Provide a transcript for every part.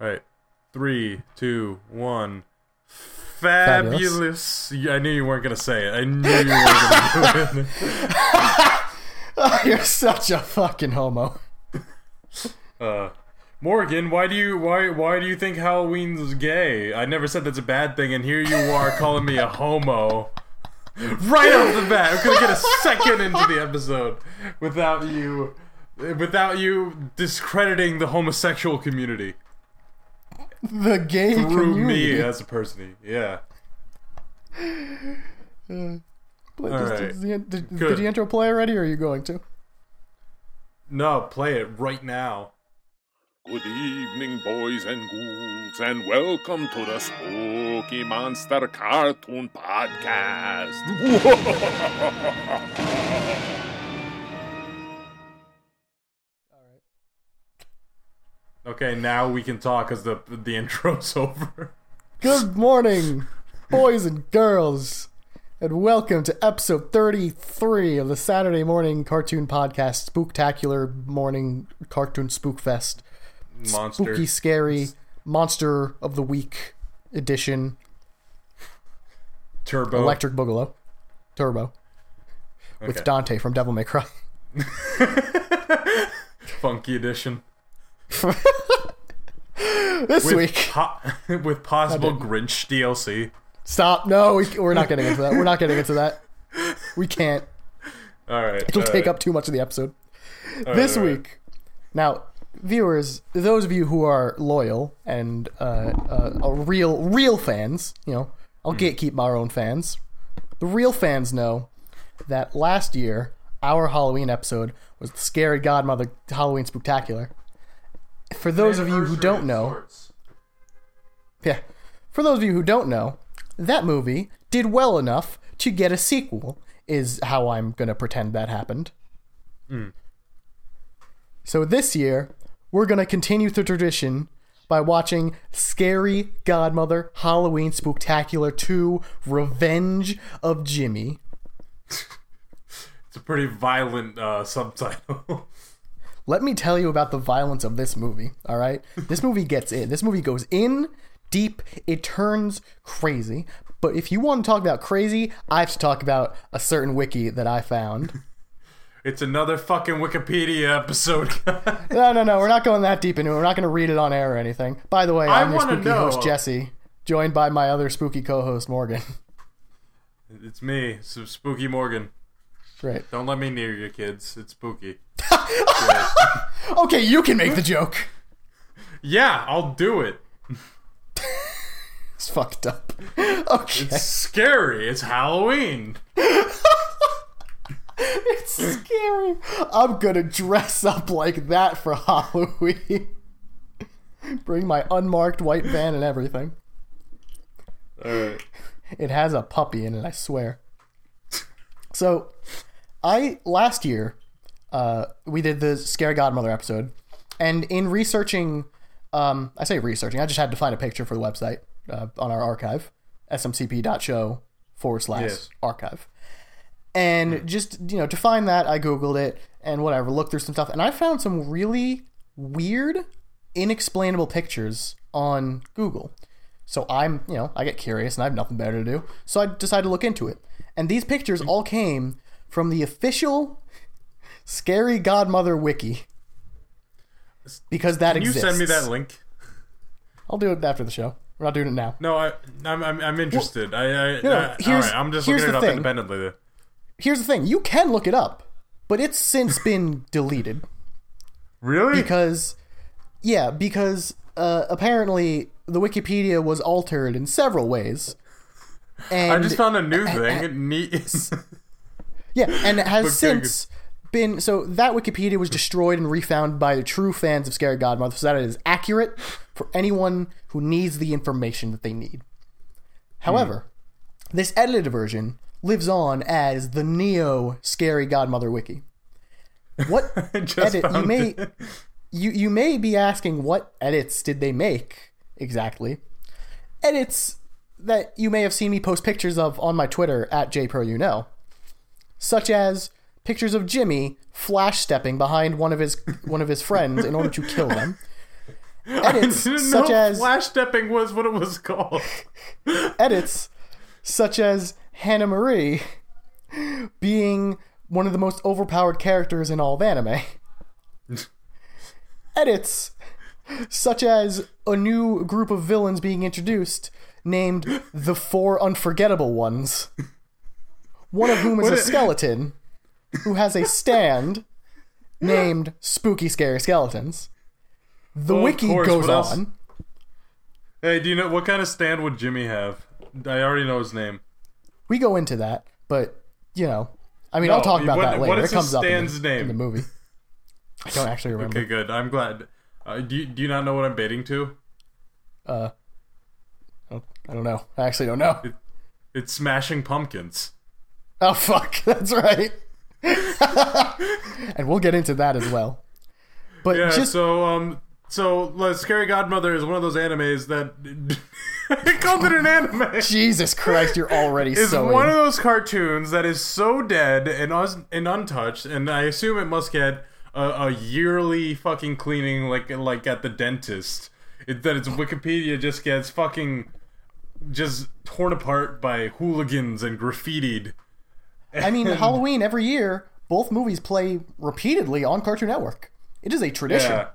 All right, three, two, one. Fabulous. Yeah, I knew you weren't gonna say it. I knew you weren't gonna do it. You're such a fucking homo. Uh, Morgan, why do you why why do you think Halloween's gay? I never said that's a bad thing, and here you are calling me a homo. Right off the bat, We're gonna get a second into the episode without you, without you discrediting the homosexual community The gay through community. me as a person. Yeah. Play- All does- right. does the- did, Good. did the intro play already, or are you going to? No, play it right now. Good evening, boys and ghouls, and welcome to the Spooky Monster Cartoon Podcast. Okay, now we can talk because the the intro's over. Good morning, boys and girls, and welcome to episode 33 of the Saturday morning cartoon podcast, Spooktacular Morning Cartoon Spook Fest. Monster. Spooky, scary, Monster of the Week edition, Turbo. Electric Boogaloo, Turbo, with Dante from Devil May Cry. Funky edition. This With, week, po- with possible Grinch DLC. stop. No, we, we're not getting into that. We're not getting into that. We can't. All right. It'll all take right, up too much of the episode. all this right, all right. week. Now, viewers, those of you who are loyal and uh, uh, are real, real fans, you know, I'll gatekeep my own fans. The real fans know that last year our Halloween episode was the Scary Godmother Halloween Spooktacular. For those of you who don't know, yeah, for those of you who don't know, that movie did well enough to get a sequel. Is how I'm gonna pretend that happened. So this year, we're going to continue the tradition by watching Scary Godmother Halloween Spooktacular 2 Revenge of Jimmy. It's a pretty violent uh, subtitle. Let me tell you about the violence of this movie, all right? This movie gets in. This movie goes in deep. It turns crazy. But if you want to talk about crazy, I have to talk about a certain wiki that I found. it's another fucking Wikipedia episode. No, no, no. We're not going that deep into it. We're not going to read it on air or anything. By the way, I I'm your spooky know. host, Jesse, joined by my other spooky co host, Morgan. it's me, so Spooky Morgan. Great. Don't let me near you, kids. It's spooky. Okay, you can make the joke. Yeah, I'll do it. It's fucked up. Okay. It's scary. It's Halloween. It's scary. I'm gonna dress up like that for Halloween. Bring my unmarked white van and everything. All right. It has a puppy in it, I swear. So, I last year, uh, we did the Scary Godmother episode, and in researching, um, I say researching, I just had to find a picture for the website uh, on our archive, smcp.show forward slash Yes. archive, and just you know to find that, I googled it and whatever, looked through some stuff, and I found some really weird, inexplainable pictures on Google. So I'm, you know, I get curious and I have nothing better to do. So I decided to look into it. And these pictures all came from the official Scary Godmother wiki. Because that Can you exists. send me that link? I'll do it after the show. We're not doing it now. No, I, I'm, I'm, I'm interested. I, I, no, I here's, right, I'm just here's looking it up thing. independently. Here's the thing you can look it up, but it's since been deleted. Really? Because, yeah, because uh, apparently the Wikipedia was altered in several ways. And I just found a new thing. Yeah, and it has since been so that Wikipedia was destroyed and refound by the true fans of Scary Godmother, so that it is accurate for anyone who needs the information that they need. However, this edited version lives on as the Neo Scary Godmother Wiki. What edit you may it. you you may be asking what edits did they make exactly? Edits that you may have seen me post pictures of on my Twitter at jproknow, such as pictures of Jimmy flash stepping behind one of his one of his friends in order to kill them, Edits such as flash stepping was what it was called. edits such as Hannah Marie being one of the most overpowered characters in all of anime. edits such as a new group of villains being introduced named the Four Unforgettable Ones. One of whom is a skeleton who has a stand named Spooky Scary Skeletons. The of wiki course, goes on. Hey, do you know what kind of stand would Jimmy have? I already know his name. We go into that, but you know, I mean, No, I'll talk about what- that later. is it comes up in stand's the, name? in the movie. I don't actually remember. Okay, good. I'm glad. Uh, do you, do you not know what I'm baiting to? Uh, I don't know. I actually don't know. It's Smashing Pumpkins. Oh fuck, that's right. and we'll get into that as well. But Yeah. just so um, so like, Scary Godmother is one of those animes that it called it an anime. Jesus Christ, you're already It's so one of those cartoons that is so dead and us and untouched, and I assume it must get a, a yearly fucking cleaning, like like at the dentist. It, that its Wikipedia just gets fucking just torn apart by hooligans and graffitied. I mean, Halloween every year, both movies play repeatedly on Cartoon Network. It is a tradition. Yeah.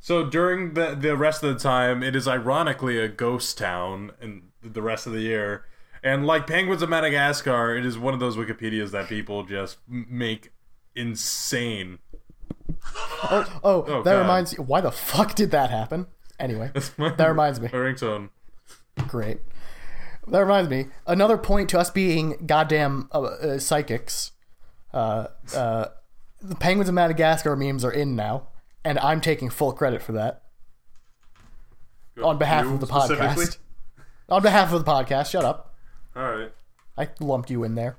So during the the rest of the time, it is ironically a ghost town, and the rest of the year. And like Penguins of Madagascar, it is one of those Wikipedias that people just make insane. Oh, oh, Oh, that God. reminds you. Why the fuck did that happen? Anyway, that reminds me. Ringtone. Great. That reminds me. Another point to us being goddamn uh, uh, psychics. Uh, uh, the Penguins of Madagascar memes are in now, and I'm taking full credit for that on behalf You of the podcast. On behalf of the podcast, shut up. All right. I lumped you in there,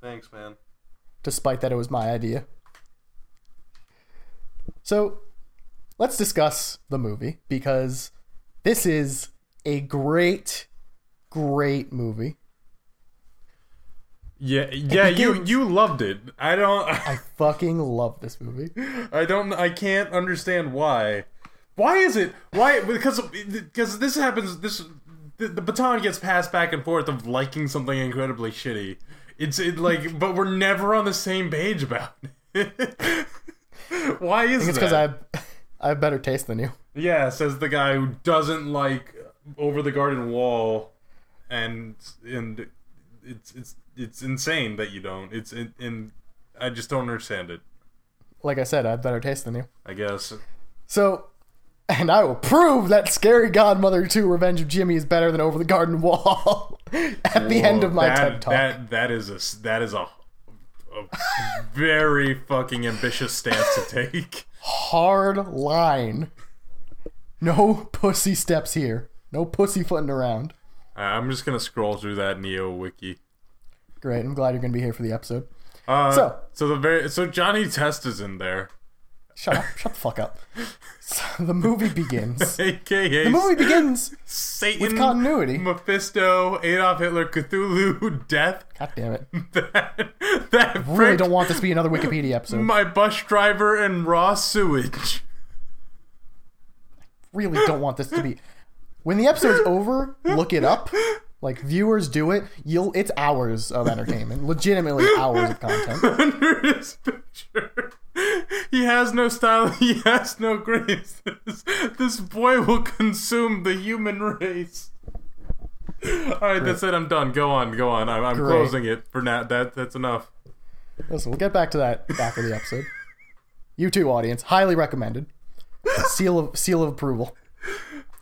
Thanks, man. despite that it was my idea. So, let's discuss the movie because this is a great, great movie. Yeah, yeah. You you loved it. I don't. I fucking love this movie. I don't. I can't understand why. Why is it? Why? Because because this happens. This the, the baton gets passed back and forth of liking something incredibly shitty. It's it like, but we're never on the same page about it. why is It's that? because I I have better taste than you. Yeah, says the guy who doesn't like Over the Garden Wall, and and it's it's it's insane that you don't. It's in, in I just don't understand it. Like I said, I have better taste than you. I guess. So, and I will prove that Scary Godmother 2 Revenge of Jimmy is better than Over the Garden Wall at the end of my that, TED Talk. That that is a that is a, a very fucking ambitious stance to take. Hard line. No pussy steps here. No pussyfooting around. I- I'm just gonna scroll through that Neo wiki. Great. I'm glad you're going to be here for the episode. Uh, So- so the very so Johnny Test is in there, Shut up. Shut the fuck up. So the movie begins. aka The movie begins Satan, with continuity. Mephisto, Adolf Hitler, Cthulhu, Death. God damn it. That that Really prick, don't want this to be another Wikipedia episode. my bus driver and raw sewage. I really don't want this to be. When the episode's over, look it up. Like viewers do it. You'll. It's hours of entertainment. Legitimately hours of content. under his picture. He has no style, he has no grace. This, this boy will consume the human race. Alright, that's it. I'm done. Go on, go on. I'm, I'm closing it for now. That That's enough. Listen, we'll get back to that back of the episode. You too, audience. Highly recommended. Seal of seal of approval.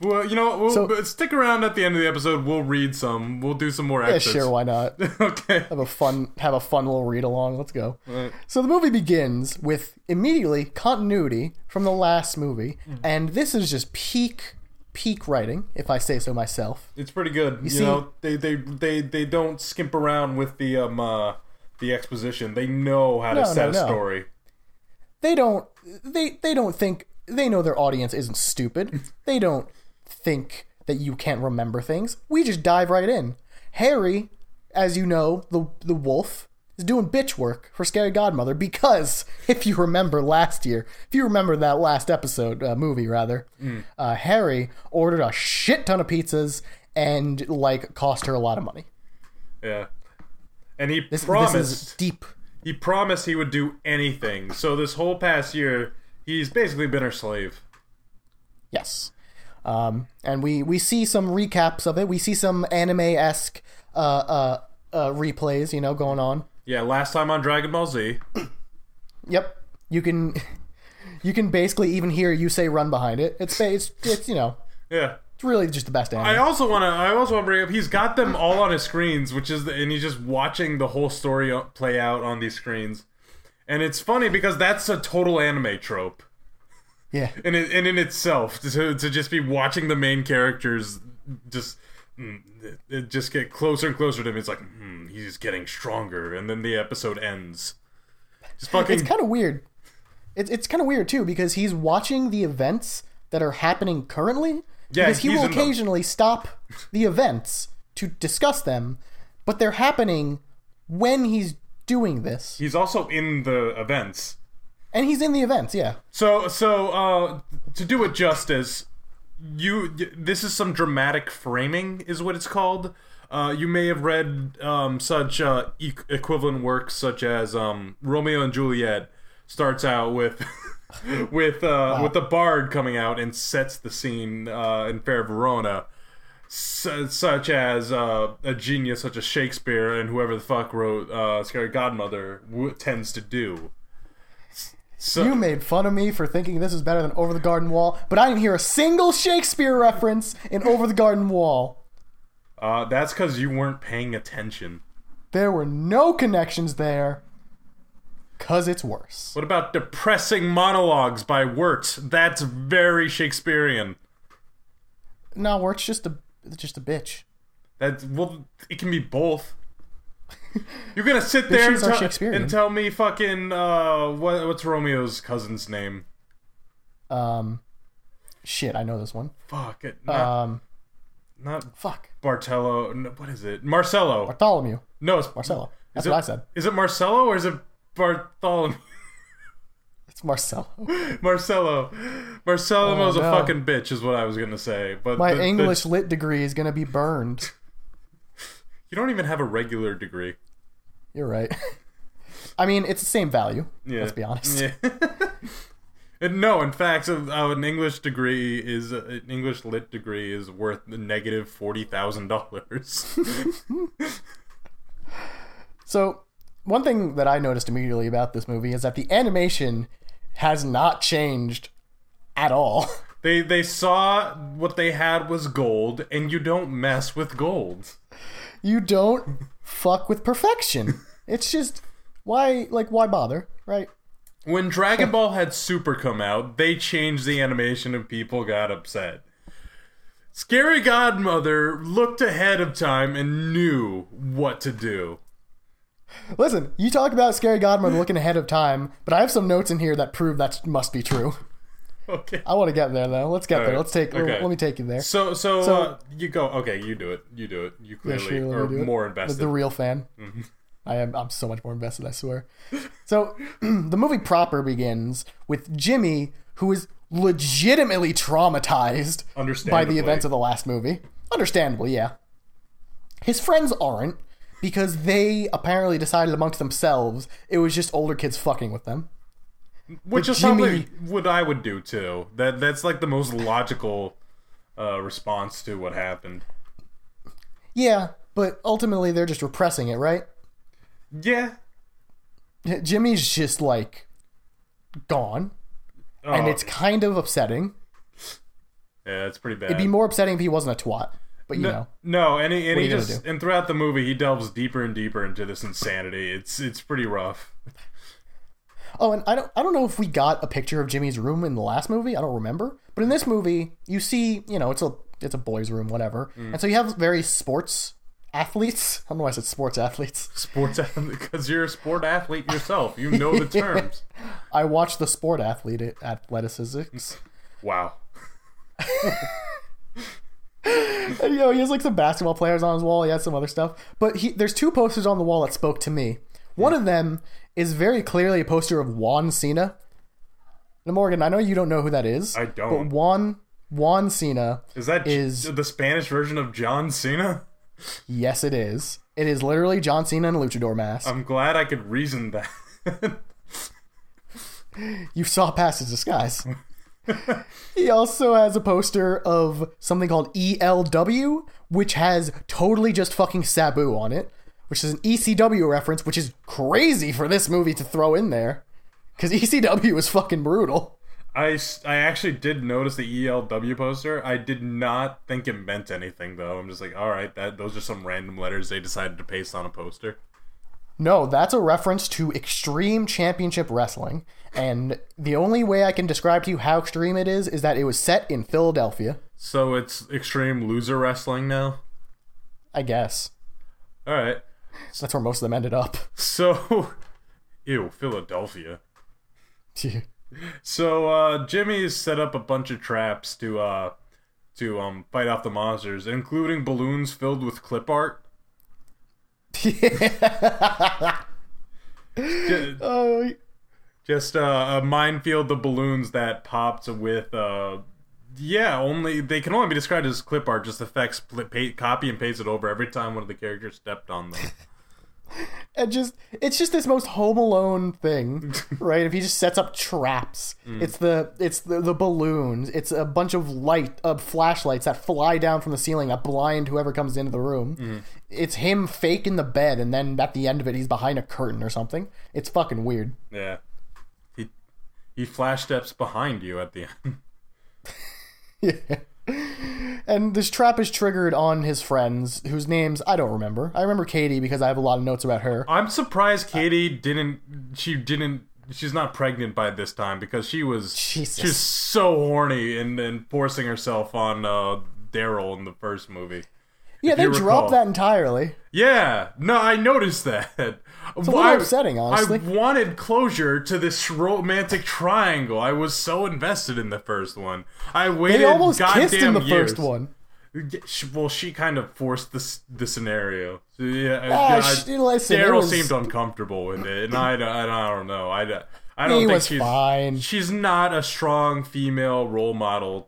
Well, you know? We'll, So- stick around at the end of the episode. We'll read some. We'll do some more Yeah, sure. Why not? okay. Have a fun have a fun little read along. Let's go. Right. So the movie begins with immediately continuity from the last movie, Mm. and this is just peak peak writing, if I say so myself. It's pretty good. You, see- know, they, they they they don't skimp around with the um uh, the exposition. They know how to set no, a no. story. they don't they they don't think they know their audience isn't stupid. they don't think that you can't remember things. We just dive right in. Harry, as you know, the the wolf is doing bitch work for Scary Godmother because if you remember last year, if you remember that last episode, uh, movie rather, uh, Harry ordered a shit ton of pizzas and like cost her a lot of money. Yeah. And he This, promised this is deep. he promised he would do anything. So this whole past year, he's basically been her slave. Yes. Um, and we, we see some recaps of it. We see some anime esque uh, uh, uh, replays, you know, going on. Yeah, last time on Dragon Ball Z. Yep. You can you can basically even hear you say run behind it. It's it's it's you know, Yeah. it's really just the best anime. I also want to. I also want to bring up. He's got them all on his screens, which is, the, and he's just watching the whole story play out on these screens. And it's funny because that's a total anime trope, yeah. and in, and in itself, to to just be watching the main characters just mm, just get closer and closer to him. It's like hmm, he's getting stronger, and then the episode ends. Just fucking It's kind of weird. It's it's kind of weird too because he's watching the events that are happening currently. Yeah, because he will them. occasionally stop the events to discuss them, but they're happening when he's doing this, he's also in the events. And he's in the events. Yeah. So, so uh, to do it justice, you this is some dramatic framing, is what it's called. Uh, you may have read um, such uh, e- equivalent works such as um, Romeo and Juliet starts out with with uh, with the bard coming out and sets the scene uh, in Fair Verona. Su- such as uh, a genius such as Shakespeare and whoever the fuck wrote uh, Scary Godmother w- tends to do. So, You made fun of me for thinking this is better than Over the Garden Wall, but I didn't hear a single Shakespeare reference in Over the Garden Wall. Uh, that's because you weren't paying attention. There were no connections there. Cause it's worse. What about depressing monologues by Wirt? That's very Shakespearean. No, Wirt's just a just a bitch. That's well, it can be both. You're gonna sit there and tell, and tell me fucking uh, what, what's Romeo's cousin's name? Um, shit, I know this one. Fuck it, not, Um, not fuck, Bartello. No, what is it? Marcello. Bartholomew, No, it's Marcello. That's what I said. Is it Marcello or is it Bartholomew? It's Marcello. Marcello. Marcello's Oh, a fucking bitch, is what I was gonna say. But My the- the- English lit degree is gonna be burned. You don't even have a regular degree. You're right. I mean, it's the same value. Yeah. Let's be honest. Yeah. and no, in fact, uh, an English degree is an English lit degree is worth negative forty thousand dollars. So, one thing that I noticed immediately about this movie is that the animation has not changed at all. They they saw what they had was gold, and you don't mess with gold. You don't fuck with perfection. It's just why like why bother, right? When Dragon Ball had Super come out, they changed the animation and people got upset. Scary Godmother looked ahead of time and knew what to do. Listen, you talk about Scary Godmother looking ahead of time, but I have some notes in here that prove that must be true. Okay. I want to get there though. Let's get there. Let's take. okay. Let me take you there. So so, So- uh, you go. Okay, you do it. You do it. You Yeah, clearly sure, are it. more The- invested. The real fan. I am. I'm so much more invested. I swear. So, the movie proper begins with Jimmy, who is legitimately traumatized by the events of the last movie. Understandably, yeah. His friends aren't because they apparently decided amongst themselves it was just older kids fucking with them. Which is probably what I would do too. That that's like the most logical uh, response to what happened. Yeah, but ultimately they're just repressing it, right? Yeah. Jimmy's just like gone, and Oh, it's kind of upsetting. yeah, it's pretty bad. It'd be more upsetting if he wasn't a twat. But you no, know, no, and he, and he are you gonna just and throughout the movie he delves deeper and deeper into this insanity. It's it's pretty rough. Oh, and I don't, I don't know if we got a picture of Jimmy's room in the last movie. I don't remember, but in this movie, you see, you know, it's a, it's a boys' room, whatever, Mm. and so you have very sports athletes. I don't know why I said sports athletes. Sports because you're a sport athlete yourself. You know the terms. I watched the sport athlete athleticism. Wow. And, you know, he has like some basketball players on his wall. He has some other stuff, but he there's two posters on the wall that spoke to me. One of them is very clearly a poster of Juan Cena. Now, Morgan, I know you don't know who that is. I don't. But Juan Juan Cena, Is that is- the Spanish version of John Cena? yes, it is. It is literally John Cena in a luchador mask. I'm glad I could reason that. you saw past his disguise. he also has a poster of something called ELW, which has totally just fucking Sabu on it, which is an ECW reference, which is crazy for this movie to throw in there. Because ECW is fucking brutal. I, I actually did notice the ELW poster. I did not think it meant anything though. I'm just like, all right, that those are some random letters they decided to paste on a poster. No, that's a reference to Extreme Championship Wrestling. And the only way I can describe to you how extreme it is is that it was set in Philadelphia, So it's extreme loser wrestling now. I guess. All right. That's where most of them ended up. So, ew, Philadelphia. So uh, Jimmy's set up a bunch of traps to uh, to um, fight off the monsters, including balloons filled with clip art. Ju- Oh, Just uh, a minefield of balloons that popped with uh, yeah, only they can only be described as clip art. Just effects, pl- pa- copy and paste it over every time one of the characters stepped on them. and just it's just this most home alone thing right if he just sets up traps mm. it's the it's the, the balloons it's a bunch of light of flashlights that fly down from the ceiling that blind whoever comes into the room mm-hmm. it's him fake in the bed and then at the end of it he's behind a curtain or something it's fucking weird Yeah, he he flash steps behind you at the end. and this trap is triggered on his friends whose names i don't remember i remember katie because i have a lot of notes about her I'm surprised Katie didn't. She didn't. She's not pregnant by this time because she was. Jesus. She was so horny and and forcing herself on uh, Daryl in the first movie. Yeah they dropped that entirely Yeah, no, I noticed that. It's a little upsetting, honestly. I wanted closure to this romantic triangle. I was so invested in the first one. I waited. they almost goddamn kissed in the years. first one Well, she kind of forced this the scenario. So, yeah, Ah, I- sh- listen, Daryl was- seemed uncomfortable with it, and I, I, I don't know. I, I don't He think she's fine. she's not a strong female role model.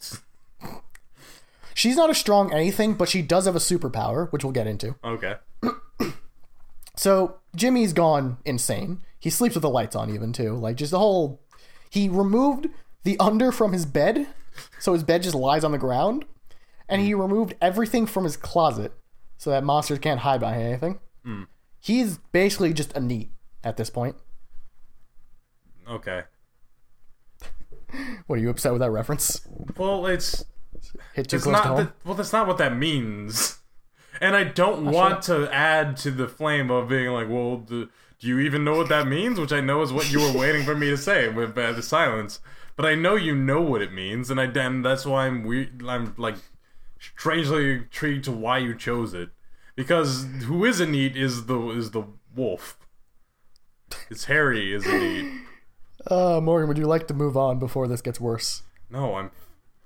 She's not a strong anything, but she does have a superpower, which we'll get into. Okay, So Jimmy's gone insane. He sleeps with the lights on, even too. Like just the whole. He removed the under from his bed, so his bed just lies on the ground, and he removed everything from his closet, so that monsters can't hide behind anything. Hmm. He's basically just a NEET at this point. okay. What are you upset with that reference? Well, it's Hit too it's close not. to home. that- well, that's not what that means. And I don't want to add to the flame of being like, well, do, do you even know what that means? Which I know is what you were waiting for me to say with uh, the silence. But I know you know what it means, and I and that's why I'm weird. I'm like strangely intrigued to why you chose it because who is a NEET is the is the wolf. It's Harry is a NEET. Uh, Morgan, would you like to move on before this gets worse? No, I'm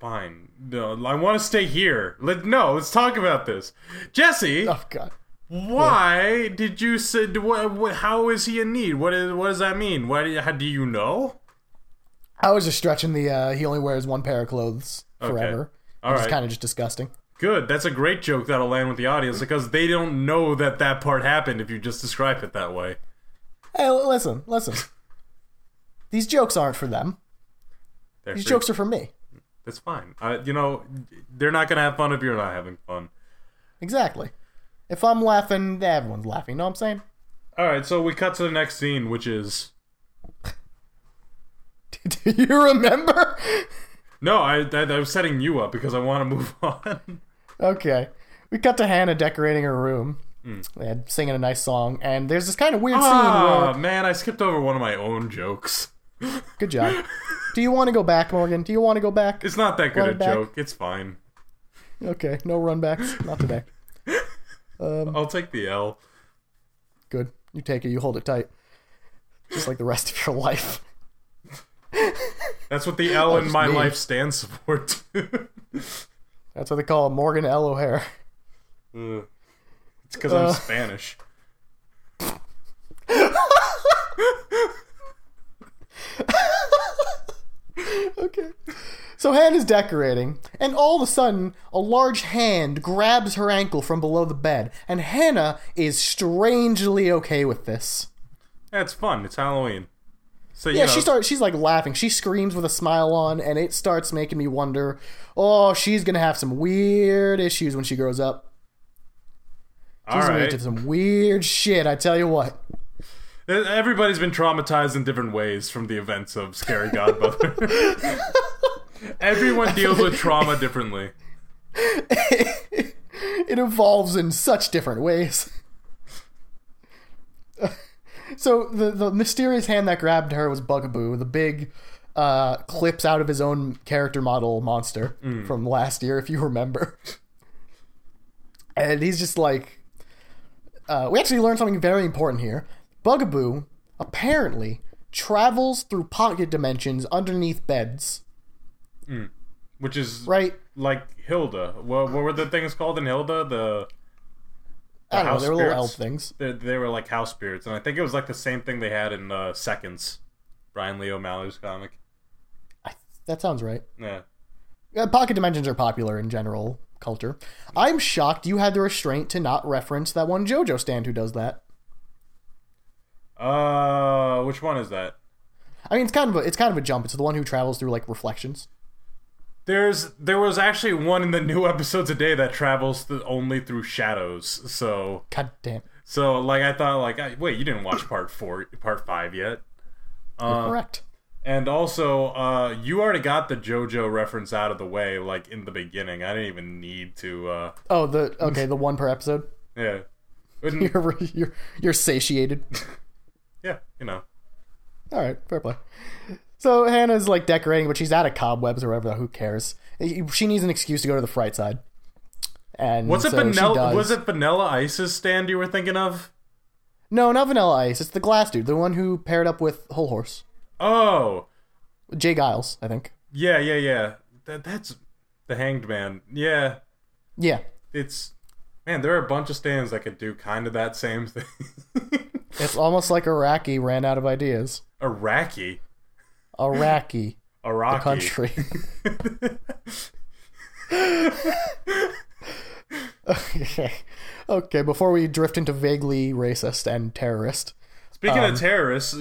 fine. No, I want to stay here. Let no, let's talk about this. Jesse, Oh God. why did you say what, what? How is he in need? What is? What does that mean? Why do you, how do you know? I was just stretching the. uh He only wears one pair of clothes forever. All It's right. kind of just disgusting. Good. That's a great joke that'll land with the audience because they don't know that that part happened if you just describe it that way. Hey, listen, listen. These jokes aren't for them. They're These free. jokes are for me. That's fine. Uh, you know, they're not gonna have fun if you're not having fun. Exactly. If I'm laughing, everyone's laughing. Know what I'm saying? All right. So we cut to the next scene, which is Do you remember? no. I I, I was setting you up because I want to move on. Okay. We cut to Hannah decorating her room. And singing a nice song, and there's this kind of weird scene Ah, where. man, I skipped over one of my own jokes. Good job. Do you want to go back, Morgan? Do you want to go back? It's not that good Run a back. joke. It's fine. Okay, no runbacks. Not today. I'll take the L. Good. You take it. You hold it tight. Just like the rest of your life. That's what the L in my me. life stands for. too. That's what they call Morgan L. O'Hare. Ugh. it's because I'm Uh. Spanish. okay. So Hannah's decorating, and all of a sudden, a large hand grabs her ankle from below the bed, and Hannah is strangely okay with this. Yeah, it's fun. It's Halloween. So you Yeah, know, she starts. She's like laughing. She screams with a smile on, and it starts making me wonder. Oh, she's gonna have some weird issues when she grows up. all She's gonna right. get to some weird shit. I tell you what. Everybody's been traumatized in different ways from the events of Scary Godmother. Everyone deals with trauma differently. it evolves in such different ways. so the the mysterious hand that grabbed her was Bugaboo, the big uh, clips out of his own character model monster from last year, if you remember. And he's just like, uh, we actually learned something very important here. Bugaboo apparently travels through pocket dimensions underneath beds, Which is right? like Hilda. What, what were the things called in Hilda? The, the I don't know. house They were little elf things. They, they were like house spirits, and I think it was like the same thing they had in uh, Seconds, Brian Lee O'Malley's comic. I, that sounds right. Yeah. Uh, pocket dimensions are popular in general culture. I'm shocked you had the restraint to not reference that one JoJo stand who does that. Uh, which one is that? I mean, it's kind of a, it's kind of a jump. It's the one who travels through like reflections. There's there was actually one in the new episodes a day that travels th- only through shadows. So God damn, so like I thought like I, wait you didn't watch part four part five yet. Uh, correct. And also, uh, you already got the JoJo reference out of the way, like in the beginning. I didn't even need to. Uh, Oh, the okay, the one per episode. yeah, You're you're you're satiated. yeah, you know. All right, fair play. So Hannah's like decorating, but she's out of cobwebs or whatever. Who cares? She needs an excuse to go to the fright side. And it so she vanilla? Was it Vanilla Ice's stand you were thinking of? No, not Vanilla Ice. It's the glass dude, the one who paired up with Hol Horse, Oh, J. Geils, I think. yeah, yeah, yeah. That, that's the Hanged Man. Yeah, Yeah, it's man. There are a bunch of stands that could do kind of that same thing. It's almost like Araki ran out of ideas. Iraqi, Iraqi, Iraqi the country. okay. Okay, before we drift into vaguely racist and terrorist. Speaking Um, of terrorists,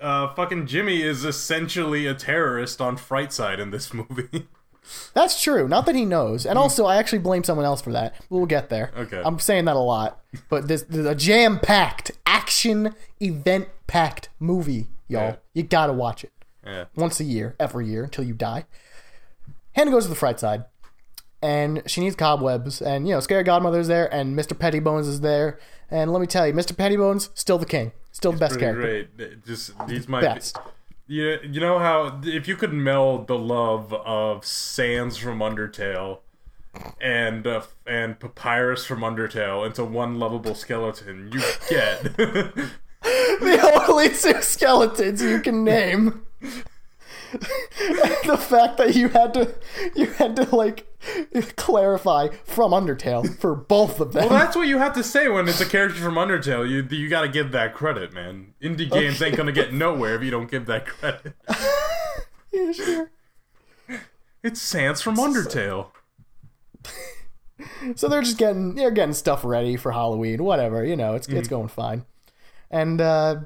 uh, fucking Jimmy is essentially a terrorist on Fright Side in this movie. That's true. Not that he knows. And hmm. also, I actually blame someone else for that. We'll get there. Okay. I'm saying that a lot. But this, this a jam packed, action event packed movie, y'all. Yeah. You gotta watch it. yeah. once a year, every year until you die. Hannah goes to the fright side, and she needs cobwebs. And you know, Scary Godmother's there, and Mr. Pettibones is there. And let me tell you, Mr. Pettibones still the king, still the best character, great. Just he's my best. Yeah, you know how if you could meld the love of Sans from Undertale and uh, and Papyrus from Undertale into one lovable skeleton, you get the only two skeletons you can name. the fact that you had to, you had to like clarify from Undertale for both of them. Well, that's what you have to say when it's a character from Undertale. You you got to give that credit, man. Indie games ain't gonna get nowhere if you don't give that credit. Yeah, sure. It's Sans from Undertale. So they're just getting they're getting stuff ready for Halloween, whatever. You know, it's it's going fine, and uh,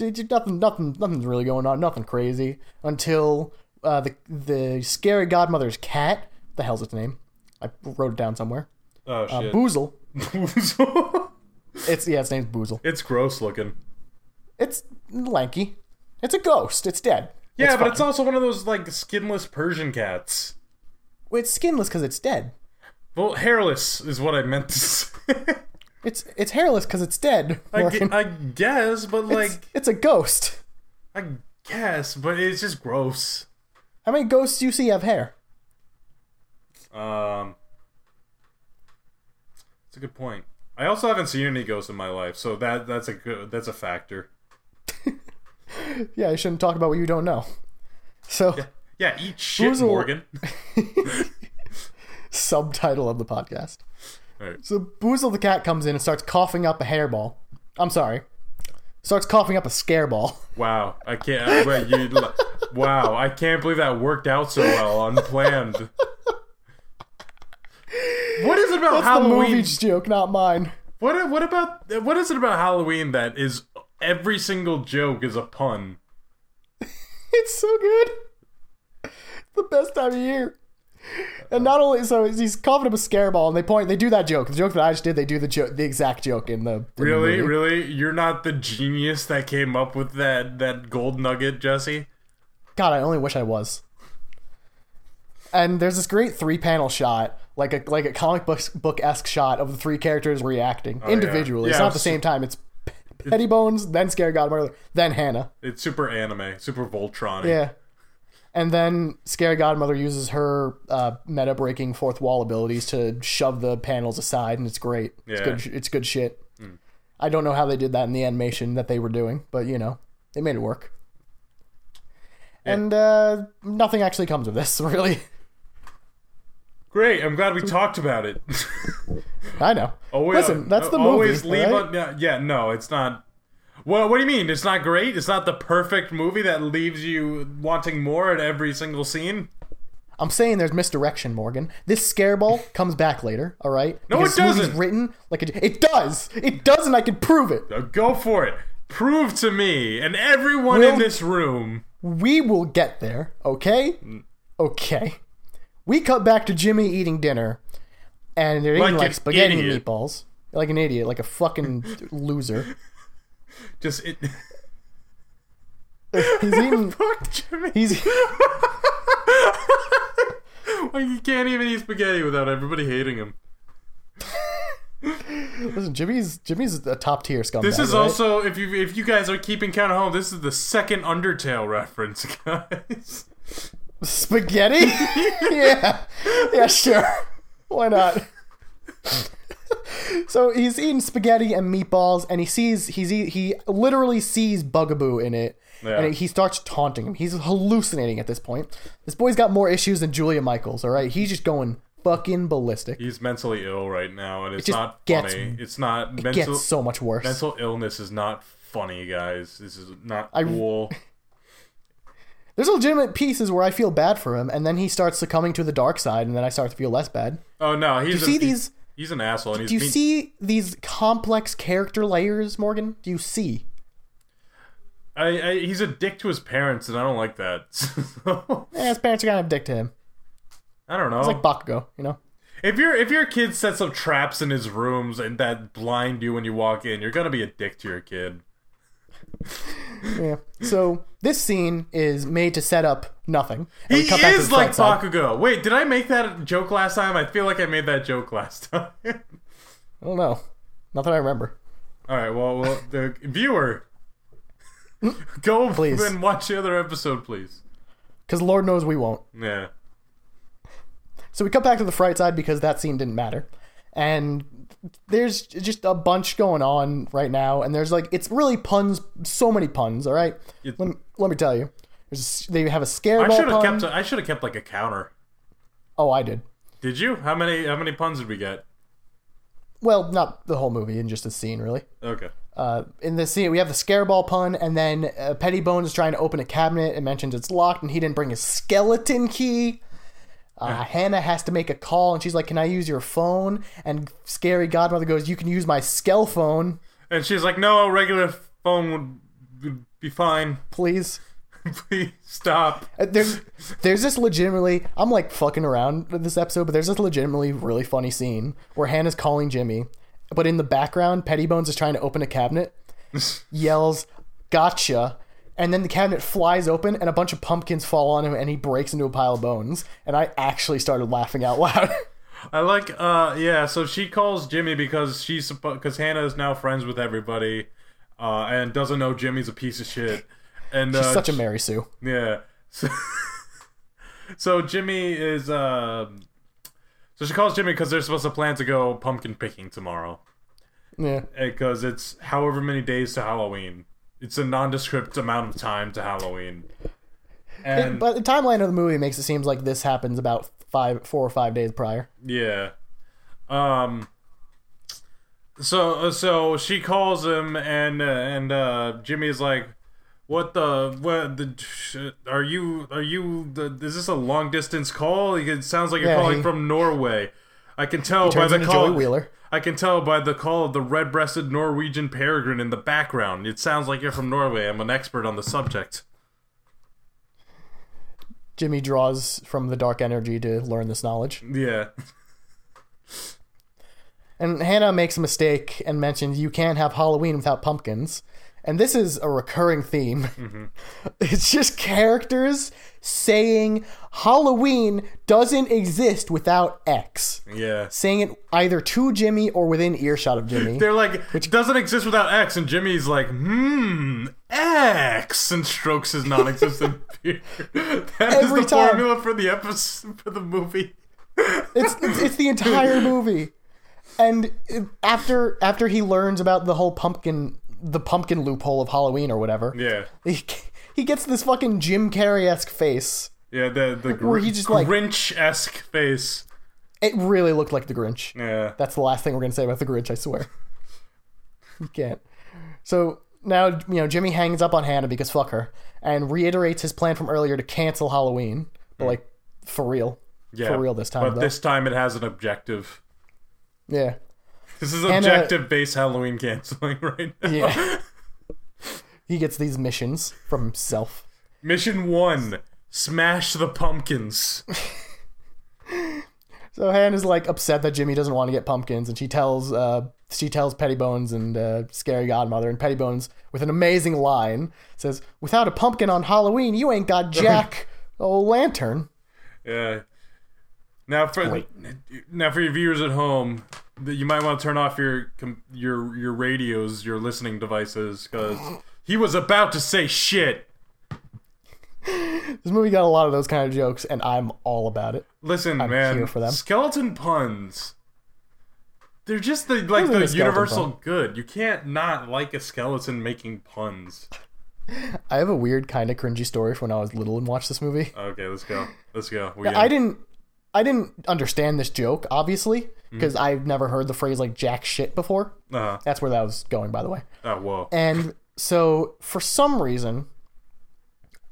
nothing nothing nothing's really going on, nothing crazy until uh, the the scary godmother's cat. The hell's its name? I wrote it down somewhere. Oh Uh, shit! Boozle. Boozle. It's yeah, its name's Boozle. it's gross looking. It's lanky. It's a ghost. It's dead. Yeah, but fine. it's also one of those like skinless Persian cats. it's skinless because it's dead. Well, hairless is what I meant to say. It's it's hairless because it's dead. I, gu- I guess, but like, it's, it's a ghost. I guess, but it's just gross. How many ghosts do you see have hair? Um, it's a good point. I also haven't seen any ghosts in my life, so that that's a good that's a factor. Yeah, you shouldn't talk about what you don't know. So, Yeah, eat shit, Boozle- Morgan. subtitle of the podcast. Alright. So Boozle the cat comes in and starts coughing up a hairball. I'm sorry. starts coughing up a scare ball. Wow, I can't. Wait, you, wow, I can't believe that worked out so well, unplanned. What is it about That's the Halloween? movie's joke, not mine. What what about what is it about Halloween that is every single joke is a pun? It's so good. It's the best time of year. And not only so he's coughing up a scare ball, and they point. They do that joke. The joke that I just did. They do the joke, the exact joke in the in the Really, movie. really, you're not the genius that came up with that that gold nugget, Jesse. God, I only wish I was. And there's this great three panel shot, like a like a comic book book esque shot of the three characters reacting individually. It's Oh, Yeah, not at the same time. It's P- Petty Bones, then Scary Godmother, then Hannah. It's super anime, super Voltron. Yeah. And then Scary Godmother uses her uh, meta breaking fourth wall abilities to shove the panels aside, and it's great. It's Yeah. good. It's good shit. I don't know how they did that in the animation that they were doing, but you know, they made it work. And uh, nothing actually comes of this, really. Great. I'm glad we talked about it. I know. Always, Listen, that's the always movie. leave. alright? on- yeah, no, it's not. Well, what do you mean? It's not great. It's not the perfect movie that leaves you wanting more at every single scene. I'm saying there's misdirection, Morgan. This scare ball comes back later, all right? No, it Because movie's doesn't. Written like a, it does. It doesn't. I can prove it. Uh, Go for it. Prove to me and everyone in Will- this room. We will get there, okay? Okay. We cut back to Jimmy eating dinner, and they're eating Like like, spaghetti idiot. and meatballs. Like an idiot, like a fucking loser. Just it. He's eating. Fuck Jimmy. He's like you can't even eat spaghetti without everybody hating him. listen. Jimmy's Jimmy's a top tier scumbag. This is right? also if you if you guys are keeping count at home, this is the second Undertale reference, guys. Spaghetti. yeah, yeah, sure. Why not? so he's eating spaghetti and meatballs, and he sees he's e- he literally sees Bugaboo in it, Yeah. and he starts taunting him. He's hallucinating at this point. This boy's got more issues than Julia Michaels. All right, he's just going fucking ballistic. He's mentally ill right now, and it's just not gets- funny. It's not It mental. gets so much worse. mental illness is not funny, guys. This is not I- cool. There's legitimate pieces where I feel bad for him, and then he starts succumbing to the dark side, and then I start to feel less bad. oh no, he's Do you a, see he- these? He's an asshole. And he's Do you being- see these complex character layers, Morgan? Do you see? I, I, he's a dick to his parents, and I don't like that. So, Eh, his parents are kind of a dick to him. I don't know. It's like Bakugo, you know? if your if your kid sets up traps in his rooms and that blind you when you walk in, you're gonna be a dick to your kid. Yeah. So this scene is made to set up nothing. He we cut back to is like front side. Bakugo. Wait, did I make that joke last time? I feel like I made that joke last time. I don't know. Not that I remember. All right, well, well, the viewer, go Please. and watch the other episode, please. Because Lord knows we won't. Yeah. So we cut back to the fright side because that scene didn't matter. And there's just a bunch going on right now. And there's like, it's really puns, so many puns, all right? It- let, me, let me tell you. There's, they have a scare I should have kept. I should have kept like a counter. oh, I did. Did you? How many? How many puns did we get? Well, not the whole movie, in just a scene, really. Okay. Uh, in the scene, we have the scare ball pun, and then uh, Pettibones is trying to open a cabinet and mentions it's locked, and he didn't bring his skeleton key. Uh, Hannah has to make a call, and she's like, "Can I use your phone?" And Scary Godmother goes, "You can use my skell phone, And she's like, "No, a regular phone would, would be fine. please." Please stop." Uh, There's, there's this legitimately. I'm like fucking around with this episode, but there's this legitimately really funny scene where Hannah's calling Jimmy, but in the background, Pettibones is trying to open a cabinet, yells, "Gotcha!" And then the cabinet flies open, and a bunch of pumpkins fall on him, and he breaks into a pile of bones. And I actually started laughing out loud. I like. Uh, yeah. So she calls Jimmy because she's because Hannah is now friends with everybody, uh, and doesn't know Jimmy's a piece of shit. And She's uh, such a Mary Sue. Yeah. So, so Jimmy is um so she calls Jimmy because they're supposed to plan to go pumpkin picking tomorrow. Yeah. Because it's however many days to Halloween. It's a nondescript amount of time to Halloween. And But the timeline of the movie makes it seem like this happens about five, four or five days prior. yeah. Um So uh, so she calls him and uh, and uh, Jimmy's like, "What the what the are you are you the, is this a long distance call? It sounds like you're Yeah, calling he- from Norway. I can tell by the call. Joey Wheeler. I can tell by the call of the red-breasted Norwegian peregrine in the background. It sounds like you're from Norway. I'm an expert on the subject. Jimmy draws from the dark energy to learn this knowledge. Yeah. And Hannah makes a mistake and mentions you can't have Halloween without pumpkins. And this is a recurring theme. It's just characters saying Halloween doesn't exist without X. Yeah. Saying it either to Jimmy or within earshot of Jimmy. They're like, it doesn't exist without X, and Jimmy's like, hmm, X, and strokes his non-existent beard. That is the time. formula for the episode for the movie. It's, it's it's the entire movie. And after after he learns about the whole pumpkin the pumpkin loophole of Halloween or whatever, Yeah, he, he gets this fucking Jim Carrey esque face. yeah, the the Where he just, like- Grinch-esque face. It really looked like the Grinch. Yeah, That's the last thing we're gonna say about the Grinch. I swear. you can't. So now you know Jimmy hangs up on Hannah because fuck her, and reiterates his plan from earlier to cancel Halloween, but like for real, yeah, for real this time. But though. this time it has an objective. yeah, This is uh, objective-based Halloween canceling right now. yeah. he gets these missions from himself. Mission one: smash the pumpkins. So Hannah's like upset that Jimmy doesn't want to get pumpkins, and she tells uh, she tells Pettibones and uh, Scary Godmother, and Pettibones with an amazing line says, "Without a pumpkin on Halloween, you ain't got Jack o' Lantern." Yeah. Now for Wait. now for your viewers at home, you might want to turn off your com- your your radios, your listening devices, because he was about to say shit. This movie got a lot of those kind of jokes, and I'm all about it. Listen, I'm man, here for them. skeleton puns. They're just the like the the universal pun. good. You can't not like a skeleton making puns. I have a weird kind of cringy story from when I was little and watched this movie. Okay, let's go. Let's go. We I didn't I didn't understand this joke, obviously, because I've never heard the phrase like jack shit before. Uh, That's where that was going, by the way. oh, whoa. And so for some reason,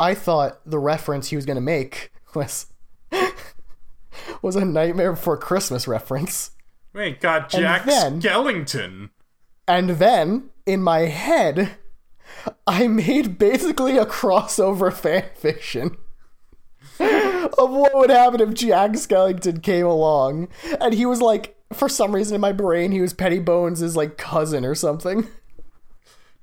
I thought the reference he was gonna make was was a Nightmare Before Christmas reference. Wait, got Jack then- Skellington. And then in my head, I made basically a crossover fan fiction of what would happen if Jack Skellington came along. And he was like, for some reason in my brain, he was Pettibones' like cousin or something.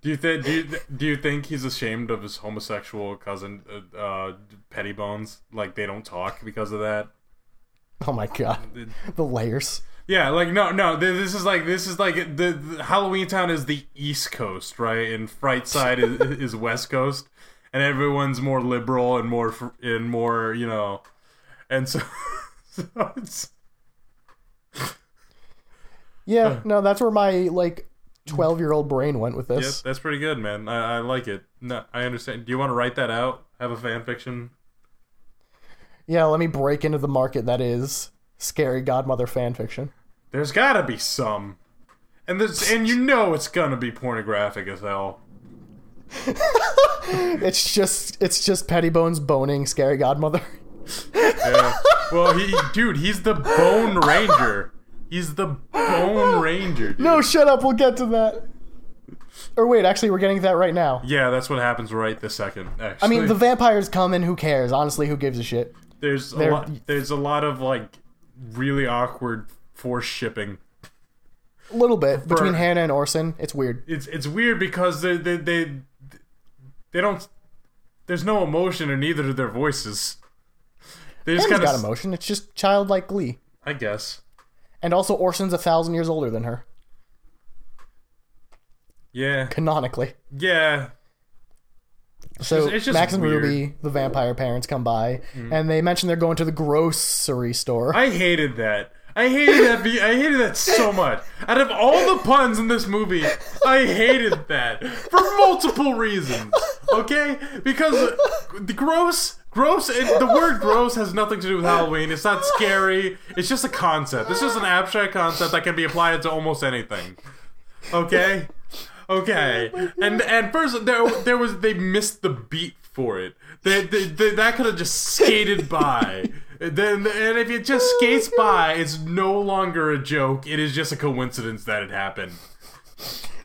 Do you think do you, do you think he's ashamed of his homosexual cousin, uh, uh, Pettibones? Like they don't talk because of that. Oh my god. The layers. Yeah, like no, no. th- This is like this is like the, the Halloween Town is the East Coast, right? And Fright Side is, is West Coast, and everyone's more liberal and more and more you know, and so, so it's Yeah, no, that's where my like 12 year old brain went with this. that's pretty good, man. I, I like it. No, I understand. Do you want to write that out? Have a fan fiction? Yeah, let me break into the market that is scary godmother fan fiction. There's gotta be some, and there's and you know it's gonna be pornographic as hell. It's just it's just Pettibones boning scary godmother. Yeah. Well, he, dude, he's the Bone Ranger. He's the Bone Ranger. Dude. No, shut up. We'll get to that. Or wait, actually, we're getting to that right now. Yeah, that's what happens right this second. Actually, I mean, the vampires come in. Who cares? Honestly, who gives a shit? there's a lot. There's a lot of like really awkward force shipping. A little bit between Hannah and Orson. It's weird. It's it's weird because they they they, they don't. There's no emotion in either of their voices. They just kind got emotion. It's just childlike glee. I guess. And also, Orson's a thousand years older than her, Yeah. canonically. Yeah. So just- it's just Max and weird. Ruby, the vampire parents, come by, mm. and they mention they're going to the grocery store. I hated that. I hated that. Be- I hated that so much. Out of all the puns in this movie, I hated that for multiple reasons. Okay, because the gross, gross, and the word gross has nothing to do with Halloween. It's not scary. It's just a concept. It's just an abstract concept that can be applied to almost anything. Okay, okay. And and first there there was they missed the beat for it. They, they, they- that could have just skated by. Then and if it just skates by, it's no longer a joke. It is just a coincidence that it happened.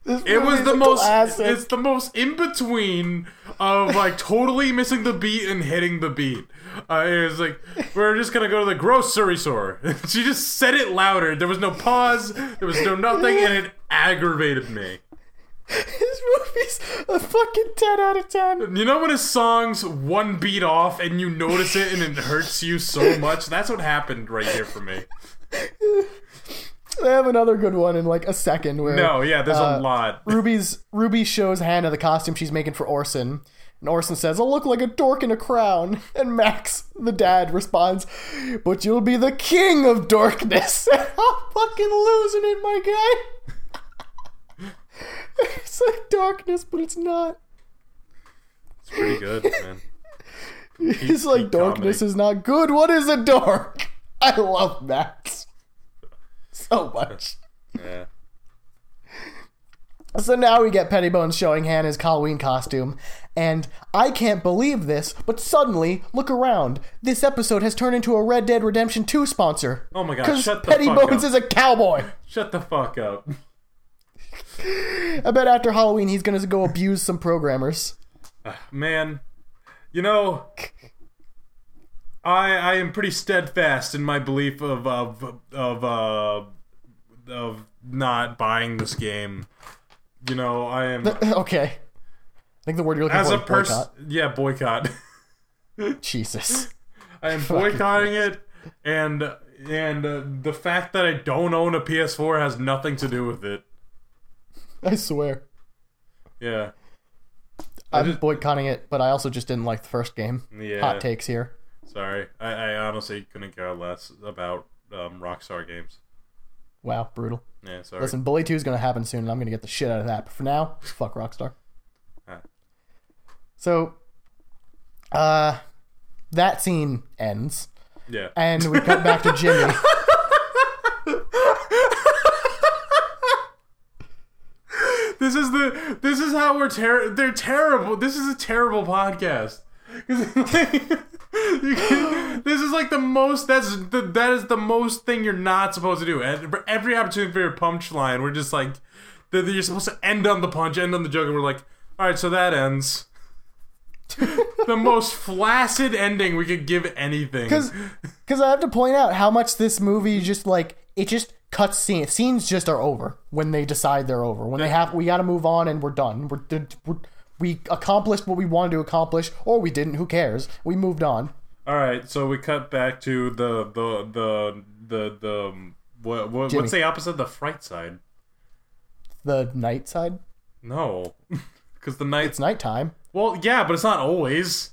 This It was the most. classic. It's the most in between of like totally missing the beat and hitting the beat. Uh, it was like we're just gonna go to the grocery store. she just said it louder. There was no pause. There was no nothing, and it aggravated me. This movie's a fucking 10 out of 10. You know when a song's one beat off and you notice it and it hurts you so much? That's what happened right here for me. I have another good one in like a second where No, yeah, there's Uh, a lot. Ruby's Ruby shows Hannah the costume she's making for Orson. And Orson says, I'll look like a dork in a crown. And Max, the dad, responds, But you'll be the king of dorkness. I'm fucking losing it, my guy. it's like darkness, but it's not. It's pretty good, man. It's like darkness comedy. is not good. What is a dark? I love Max so much. Yeah. So now we get Pettibones showing Hannah's Halloween costume, and I can't believe this, but suddenly, look around. This episode has turned into a Red Dead Redemption 2 sponsor. Oh my god, Because shut the fuck Pettibones up. is a cowboy. Shut the fuck up. I bet after Halloween he's gonna go abuse some programmers. Man, you know, I I am pretty steadfast in my belief of of of uh of not buying this game. You know, I am okay. I think the word you're looking as for a is person. boycott. Yeah, boycott. Jesus. I am boycotting it, and and uh, the fact that I don't own a PS4 has nothing to do with it. I swear. Yeah, I'm just- boycotting it, but I also just didn't like the first game. yeah. Hot takes here. Sorry, I, I honestly couldn't care less about um, Rockstar games. Wow, brutal. Yeah, sorry. Listen, Bully 2 is going to happen soon, and I'm going to get the shit out of that. But for now, fuck Rockstar. Ah. So, uh, that scene ends, yeah. and we cut back to Jimmy. This is the this is how we're ter- they're terrible. This is a terrible podcast. can- this is like the most that's the, that is the most thing you're not supposed to do. And every opportunity for your punchline, we're just like you're supposed to end on the punch, end on the joke, and we're like, all right, so that ends. the most flaccid ending we could give anything. Because I have to point out how much this movie just like it just cuts scenes. Scenes just are over when they decide they're over. When they have, we got to move on and we're done. We're, we're we accomplished what we wanted to accomplish, or we didn't. Who cares? We moved on. All right, so we cut back to the the the the the um, what, what what's the opposite? of The fright side. The night side. No, because the night. It's nighttime. Well, yeah, but it's not always.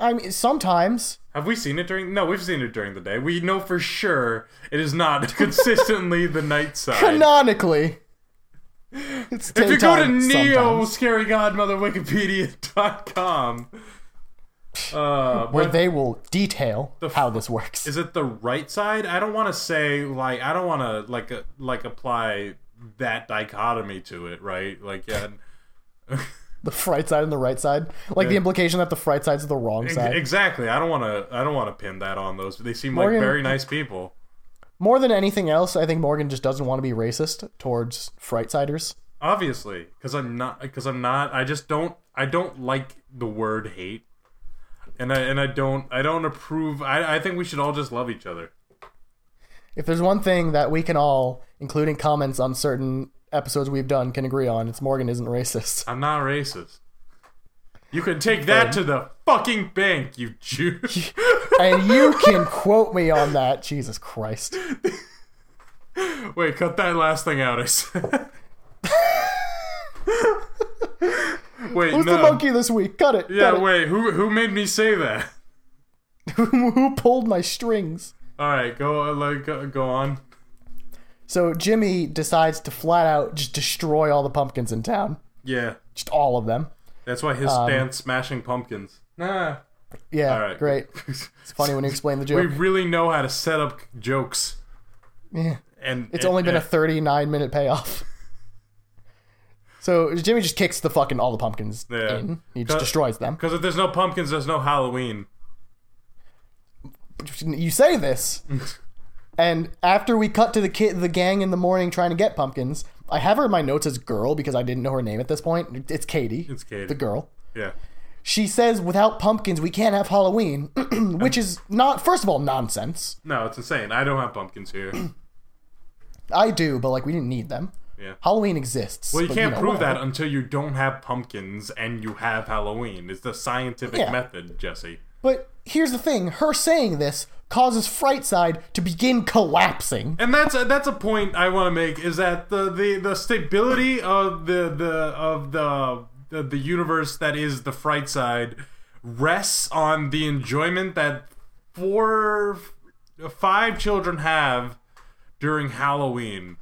I mean, sometimes. Have we seen it during? No, we've seen it during the day. We know for sure it is not consistently the night side. Canonically. It's if you go to Neo Scary Godmother Wikipedia.com, uh, where they will detail how this works. is it the right side? I don't want to say like I don't want to like uh, like apply that dichotomy to it, right? Like yeah. The fright side and the right side, like the implication that the fright side's the wrong side. Exactly. I don't want to. I don't want to pin that on those. They seem Morgan- like very nice people. More than anything else, I think Morgan just doesn't want to be racist towards frightsiders. Obviously, because I'm not. Because I'm not. I just don't. I don't like the word hate, and I and I don't. I don't approve. I I think we should all just love each other. If there's one thing that we can all, including comments on certain episodes we've done, can agree on, it's Morgan isn't racist. I'm not racist. You can take that to the fucking bank, you Jew. and you can quote me on that. Jesus Christ. Wait, cut that last thing out. I said. wait, Who's no. the monkey this week? Cut it. Yeah, cut it. wait. Who who made me say that? Who pulled my strings? All right, go uh, like go, go on. So Jimmy decides to flat out just destroy all the pumpkins in town. Yeah, Just all of them. that's why his Um, band Smashing Pumpkins. Nah. Yeah, All right, great. It's funny when you explain the joke. we really know how to set up jokes, Yeah. and It's and- only been a 39 minute payoff. So Jimmy just kicks the fucking all the pumpkins Yeah. in. He just destroys them. Because if there's no pumpkins, there's no Halloween. You say this, and after we cut to the kid, the gang in the morning trying to get pumpkins, I have her in my notes as girl because I didn't know her name at this point. It's Katie. It's Katie. the girl. Yeah. She says, "Without pumpkins, we can't have Halloween," which is not, first of all, nonsense. No, it's insane. I don't have pumpkins here. I do, but like we didn't need them. Yeah. Halloween exists. Well, you but, can't know, prove whatever. that until you don't have pumpkins and you have Halloween. It's the scientific Yeah. method, Jesse. But here's the thing: her saying this causes Frightside to begin collapsing. And that's a, that's a point I want to make is that the, the, the stability of the the of the, the universe that is the fright side rests on the enjoyment that four five children have during Halloween.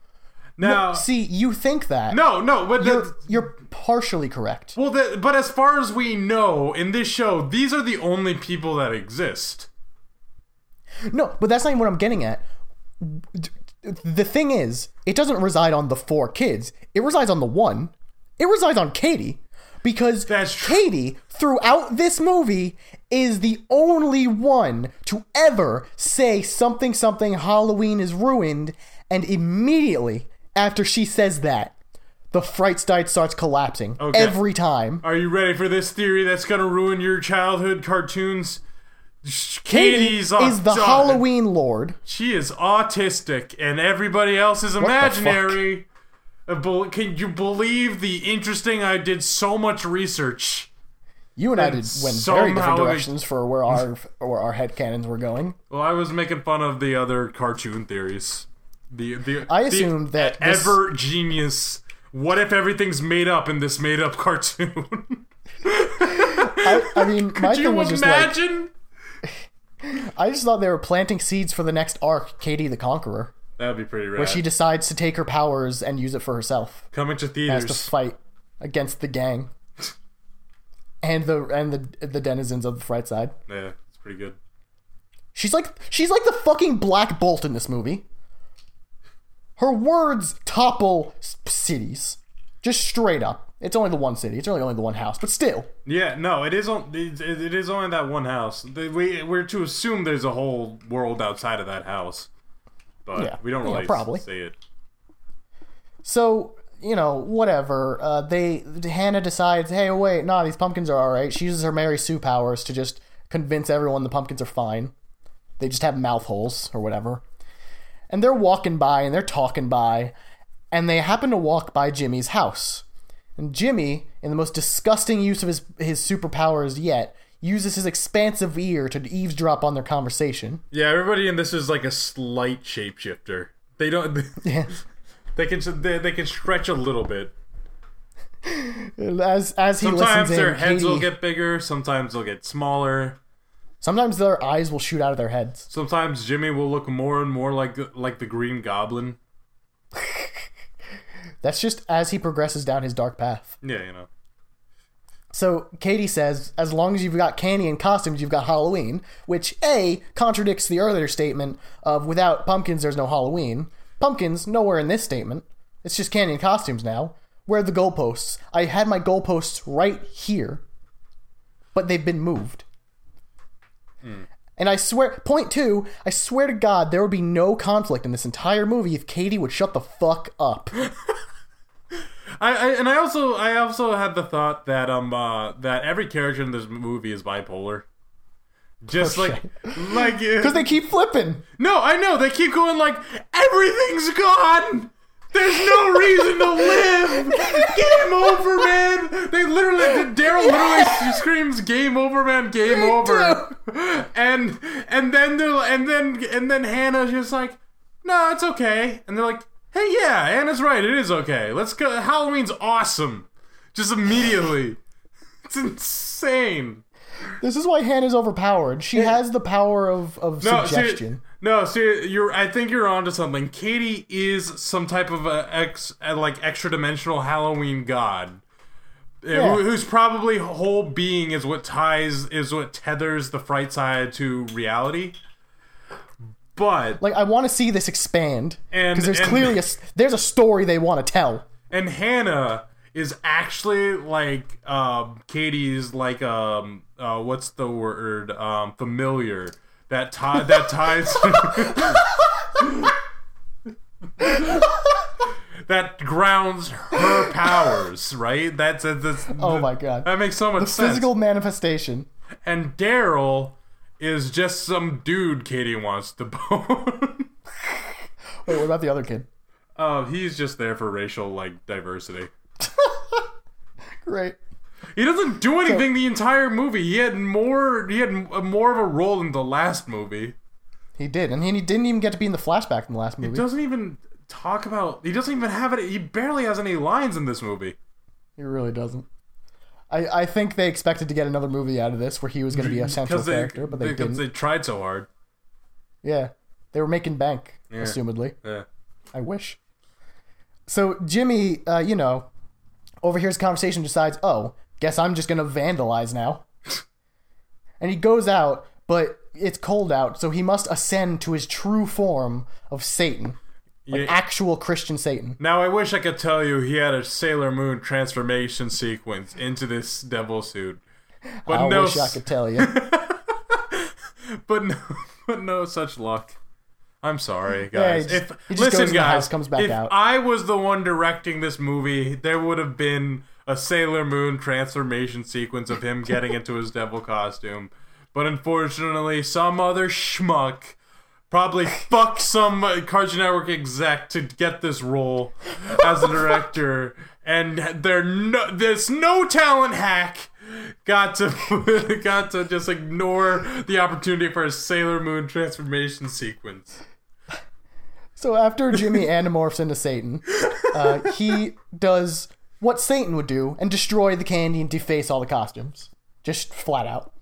Now, See, you think that? no, no, but you're, the, you're partially correct. well, the, but as far as we know in this show, these are the only people that exist. No, but that's not even what I'm getting at. The thing is, it doesn't reside on the four kids. It resides on the one. It resides on Katie. Because That's true. Katie, throughout this movie, is the only one to ever say something, something, Halloween is ruined, and immediately after she says that, the fright starts collapsing. Okay. Every time. Are you ready for this theory that's gonna ruin your childhood cartoons? Katie is the Halloween Lord. She is autistic, and everybody else is imaginary. Uh, Can you believe the interesting? I did so much research. You and I did went very different directions for where our where our headcanons were going. Well, I was making fun of the other cartoon theories. The the I the assumed that this- ever genius. What if everything's made up in this made up cartoon? I, I mean, my Could you thing was just like? I just thought they were planting seeds for the next arc, Katie the Conqueror, that would be pretty rad. where she decides to take her powers and use it for herself, Coming to has theaters. to fight against the gang and the and the the denizens of the fright side. yeah, it's pretty good. She's like she's like the fucking Black Bolt in this movie. Her words topple cities, just straight up. It's only the one city. It's really only the one house, but still. Yeah, no, it is on. It, it is only that one house. We we're to assume there's a whole world outside of that house, but Yeah, we don't yeah, really probably. say it. So you know, whatever. Uh, they Hannah decides, hey, wait, nah, these pumpkins are all right. She uses her Mary Sue powers to just convince everyone the pumpkins are fine. They just have mouth holes or whatever. And they're walking by and they're talking by, and they happen to walk by Jimmy's house. And Jimmy, in the most disgusting use of his his superpowers yet, uses his expansive ear to eavesdrop on their conversation. Yeah, everybody in this is like a slight shapeshifter. They don't. Yeah. They can they, they can stretch a little bit. As as he Sometimes listens their in, heads will get bigger. Sometimes they'll get smaller. Sometimes their eyes will shoot out of their heads. Sometimes Jimmy will look more and more like like the Green Goblin. That's just as he progresses down his dark path. Yeah, you know. So Katie says, as long as you've got candy and costumes, you've got Halloween, which A contradicts the earlier statement of without pumpkins, there's no Halloween. Pumpkins, nowhere in this statement. It's just candy and costumes now. Where are the goalposts? I had my goalposts right here, but they've been moved. And I swear, point two, I swear to God, there would be no conflict in this entire movie if Katie would shut the fuck up. I, I and I also I also had the thought that um uh, that every character in this movie is bipolar. Just Oh, like like Because they keep flipping. no, I know they keep going like everything's gone. There's no reason to live. Game over, man. They literally Daryl literally screams "Game over, man! Game over!" And and then they're and then and then Hannah's just like, "No, it's okay." And they're like, "Hey, yeah, Hannah's right. It is okay. Let's go. Halloween's awesome." Just immediately. It's insane. This is why Hannah's overpowered. She has the power of, of No, suggestion. No, see, you're. I think you're onto something. Katie is some type of a ex, a, like extra dimensional Halloween god, uh, Yeah. who, whose probably whole being is what ties, is what tethers the fright side to reality. But like I want to see this expand because there's and- clearly a there's a story they want to tell. and Hannah is actually like um, Katie's like um uh, what's the word um familiar that tie that ties that grounds her powers right that's that's Oh my god. that makes so much sense Physical manifestation. and Daryl is just some dude Katie wants to bone. Wait, what about the other kid? Oh, he's just there for racial like diversity. Great. He doesn't do anything the entire movie. He had more. He had more of a role in the last movie. He did, and he didn't even get to be in the flashback in the last movie. He doesn't even talk about. He doesn't even have it. He barely has any lines in this movie. He really doesn't. I, I think they expected to get another movie out of this where he was going to be a central they, character, but they didn't. they tried so hard. Yeah, they were making bank, assumedly. Yeah. I wish. So Jimmy, uh, you know, overhears the conversation, decides, oh, guess I'm just gonna vandalize now. and he goes out, but it's cold out, so he must ascend to his true form of Satan, like Yeah. actual Christian Satan. Now I wish I could tell you he had a Sailor Moon transformation sequence into this devil suit, but I no, wish I could tell you. but no, but no such luck. I'm sorry, Yeah, guys. just- if listen, goes in the guys, comes back if out. I was the one directing this movie, there would have been a Sailor Moon transformation sequence of him getting into his devil costume. But unfortunately, some other schmuck probably fucked some Cartoon Network exec to get this role as a director, and there no this no talent hack got to got to just ignore the opportunity for a Sailor Moon transformation sequence. So after Jimmy Animorphs into Satan, uh, he does what Satan would do and destroy the candy and deface all the costumes, just flat out.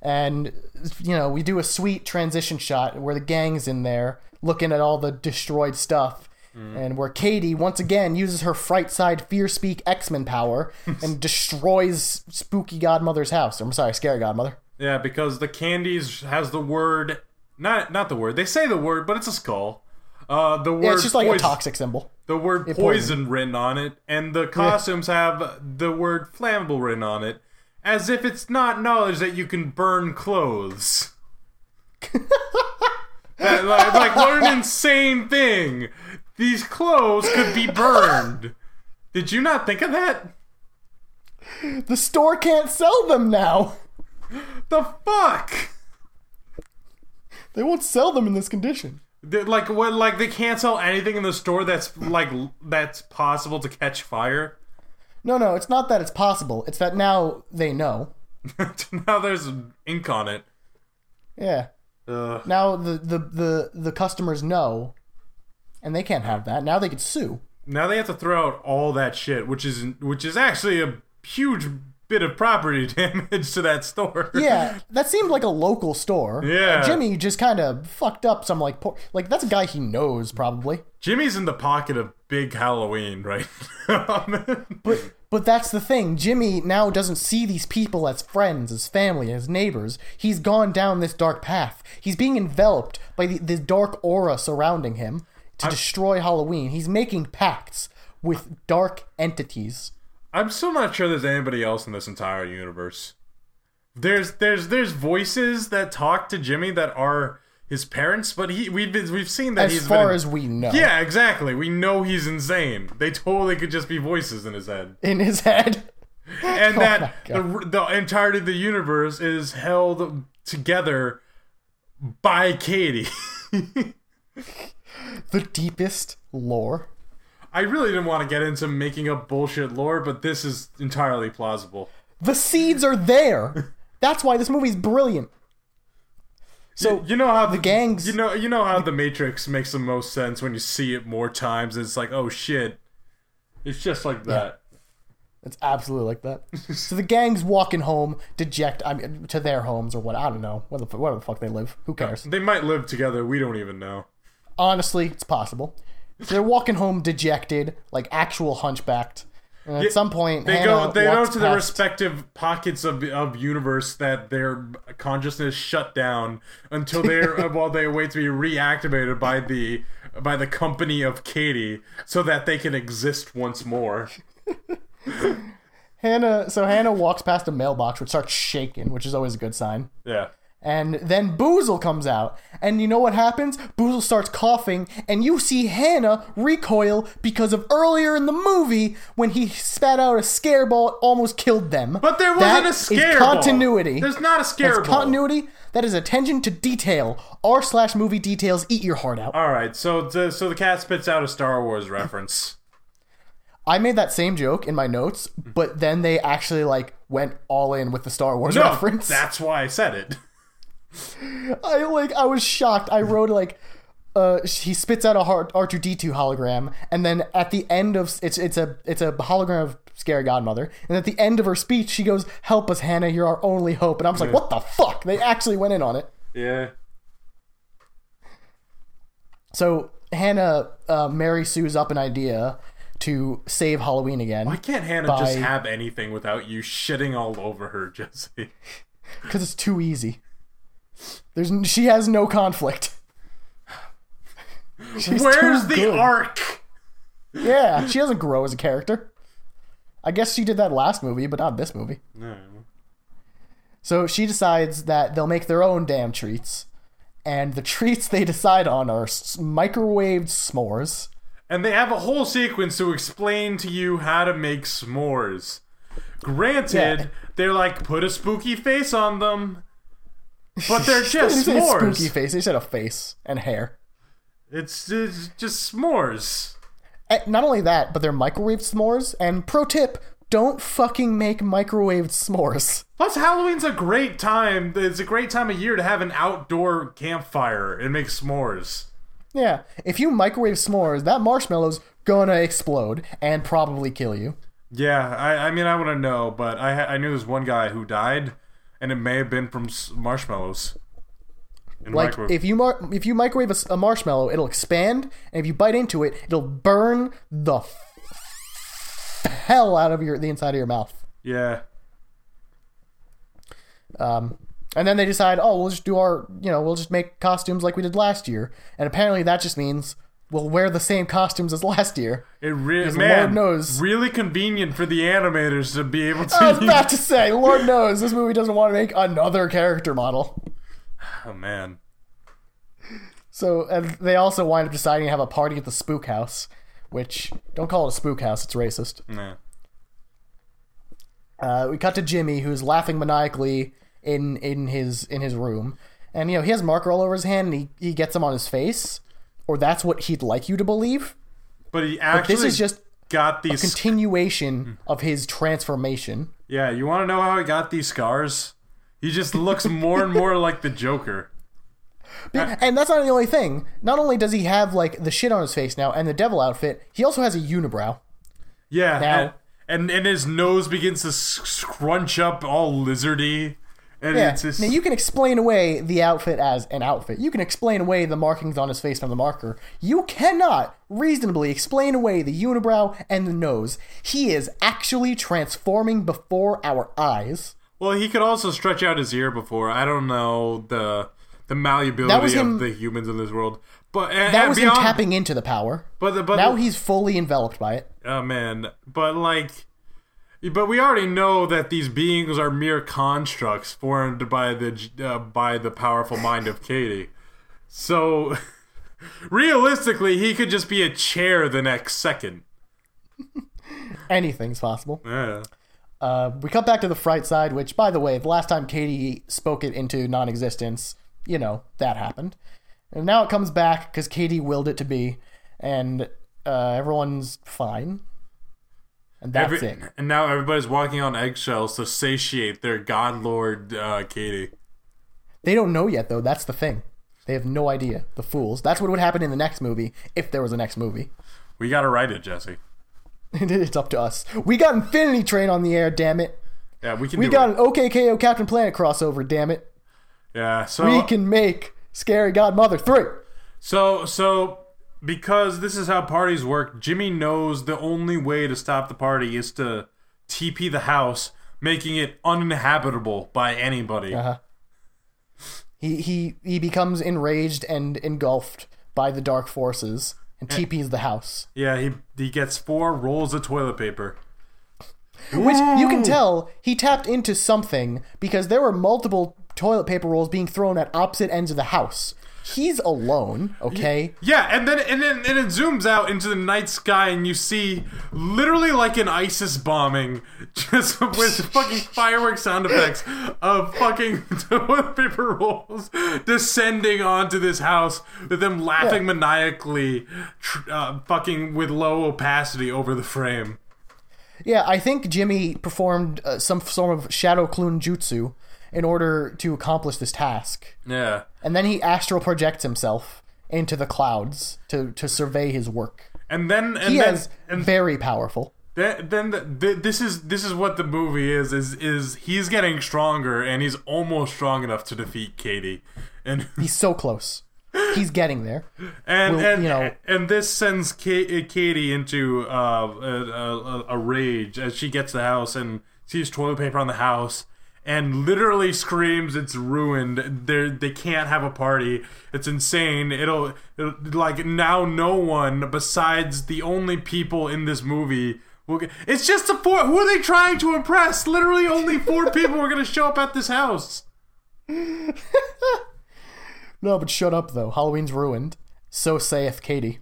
And you know, we do a sweet transition shot where the gang's in there looking at all the destroyed stuff. Mm-hmm. And where Katie once again uses her fright side fear speak X Men power and destroys Spooky Godmother's house. I'm sorry, Scary Godmother. Yeah, because the candies has the word not not the word. They say the word, but it's a skull. Uh, the word Yeah, it's just like a toxic symbol. The word poison. poison written on it, and the costumes have the word flammable written on it, as if it's not knowledge that you can burn clothes. That- like, like, what an insane thing! These clothes could be burned. Did you not think of that? The store can't sell them now. The fuck? They won't sell them in this condition. They- Like what? Like they can't sell anything in the store that's like that's possible to catch fire. No, no, it's not that it's possible. It's that now they know. now there's ink on it. Yeah. Ugh. Now the, the, the, the customers know, and they can't have that. Now they could sue. Now they have to throw out all that shit, which is which is actually a huge bit of property damage to that store. Yeah, that seemed like a local store. Yeah. Jimmy just kind of fucked up some like poor, like that's a guy he knows probably. Jimmy's in the pocket of big Halloween, right? now. But but that's the thing. Jimmy now doesn't see these people as friends, as family, as neighbors. He's gone down this dark path. He's being enveloped by the, the dark aura surrounding him to destroy Halloween. He's making pacts with dark entities. I'm still not sure there's anybody else in this entire universe. There's there's there's voices that talk to Jimmy that are his parents, but he we've been, we've seen that As he's far been, as we know. yeah, exactly. We know he's insane. They totally could just be voices in his head, In his head. and Oh that the the entirety of the universe is held together by Katie. The deepest lore. I really didn't want to get into making up bullshit lore, but this is entirely plausible. The seeds are there. That's why this movie's brilliant. So you know how the, gangs- you know you know how the Matrix makes the most sense when you see it more times. It's like oh shit, it's just like that. It's absolutely like that. so the gang's walking home, deject. I mean, to their homes or what? I don't know. Where the, where the fuck they live? Who cares? They might live together. We don't even know. Honestly, it's possible. They're walking home dejected, like actual hunchbacked. And at Yeah, some point, They Hannah go they go to the respective pockets of of universe that their consciousness shut down until they're uh, while they wait to be reactivated by the by the company of Katie so that they can exist once more. Hannah. So Hannah walks past a mailbox, which starts shaking, which is always a good sign. Yeah. And then Boozle comes out. And you know what happens? Boozle starts coughing, and you see Hannah recoil because of earlier in the movie when he spat out a scare ball, almost killed them. But there wasn't a is scare ball. continuity. There's not a scare That's ball. continuity. That is attention to detail. R slash movie details eat your heart out. All right, so the, so the cat spits out a Star Wars reference. I made that same joke in my notes, but then they actually like went all in with the Star Wars No, reference. that's why I said it. I like I was shocked. I wrote like uh he spits out a R two D two hologram, and then at the end of it's it's a it's a hologram of Scary Godmother, and at the end of her speech she goes, "Help us, Hannah, you're our only hope." And I was like, "What the fuck?" They actually went in on it. Yeah. So Hannah uh, Mary sues up an idea to save Halloween again Why can't Hannah just have anything without you shitting all over her, Jesse? because it's too easy. There's she has no conflict. She's Where's the good. arc? Yeah, she doesn't grow as a character. I guess she did that last movie, but not this movie. No. So she decides that they'll make their own damn treats, and the treats they decide on are s- microwaved s'mores. And they have a whole sequence to explain to you how to make s'mores. Granted, Yeah. they're like put a spooky face on them, but they're just didn't s'mores. spooky face. They said a face and hair. It's, it's just s'mores. And not only that, but they're microwaved s'mores. And pro tip: don't fucking make microwaved s'mores. Plus, Halloween's a great time. It's a great time of year to have an outdoor campfire and make s'mores. Yeah, if you microwave s'mores, that marshmallow's gonna explode and probably kill you. Yeah, I, I mean, I want to know, but I I knew this one guy who died, and it may have been from marshmallows. Like if you mar- if you microwave a marshmallow, it'll expand, and if you bite into it, it'll burn the f- hell out of your the inside of your mouth. yeah, Um, and then they decide, oh, we'll just do our, you know, we'll just make costumes like we did last year. And apparently that just means we'll wear the same costumes as last year. it really man Lord knows. really convenient for the animators to be able to. I was about to say, Lord knows, this movie doesn't want to make another character model. oh man, So and they also wind up deciding to have a party at the spook house, which don't call it a spook house; it's racist. nah. Uh, we cut to Jimmy, who's laughing maniacally in in his in his room, and you know he has marker all over his hand, and he he gets them on his face, or that's what he'd like you to believe. But he actually This is just got these. continuation of his transformation. yeah, you want to know how he got these scars? He just looks more and more like the Joker. And that's not the only thing. Not only does he have like the shit on his face now and the devil outfit, he also has a unibrow. Yeah, Now- and, and and his nose begins to scrunch up all lizardy, and Yeah. it's just Now you can explain away the outfit as an outfit. You can explain away the markings on his face from the marker. You cannot reasonably explain away the unibrow and the nose. He is actually transforming before our eyes. Well, he could also stretch out his ear before. I don't know the the malleability him- of the humans in this world, but and, That was beyond, him tapping into the power. But the, but Now the- he's fully enveloped by it. oh man, but like, but we already know that these beings are mere constructs formed by the uh, by the powerful mind of Katie. So, realistically, he could just be a chair the next second. Anything's possible. Yeah. Uh, we cut back to the fright side, which, by the way, the last time Katie spoke it into non existence, you know, that happened. And now it comes back because Katie willed it to be, and uh, everyone's fine. And that's Every- it. And now everybody's walking on eggshells to satiate their god lord uh, Katie. They don't know yet, though. That's the thing. They have no idea. The fools. That's what would happen in the next movie, if there was a next movie. We gotta write it, Jesse. it's up to us. We got Infinity Train on the air, damn it. Yeah, we can We got it. an OKKO Captain Planet crossover, damn it. Yeah, so We can make Scary Godmother 3. so so because this is how parties work, Jimmy knows the only way to stop the party is to TP the house, making it uninhabitable by anybody. Uh-huh. He he he becomes enraged and engulfed by the dark forces and TP's the house. Yeah, he he gets four rolls of toilet paper. Which you can tell he tapped into something because there were multiple toilet paper rolls being thrown at opposite ends of the house. He's alone, okay? Yeah, and then and then and it zooms out into the night sky, and you see literally like an ISIS bombing, just with fucking fireworks sound effects of fucking toilet paper rolls descending onto this house, with them laughing Yeah. maniacally, tr- uh, fucking with low opacity over the frame. Yeah, I think Jimmy performed uh, some sort of shadow clone jutsu in order to accomplish this task. Yeah. And then he astral projects himself into the clouds to, to survey his work. And then and He then is and very powerful. Then, then the, the, this is this is what the movie is is is he's getting stronger and he's almost strong enough to defeat Katie, and He's so close. He's getting there. and Well, and, you know- and this sends Ka- Katie into uh, a, a, a rage as she gets the house and sees toilet paper on the house and literally screams it's ruined they they can't have a party it's insane it'll, it'll like now no one besides the only people in this movie will get, it's just the four who are they trying to impress literally only four people are going to show up at this house No, but shut up though. Halloween's ruined. So saith Katie.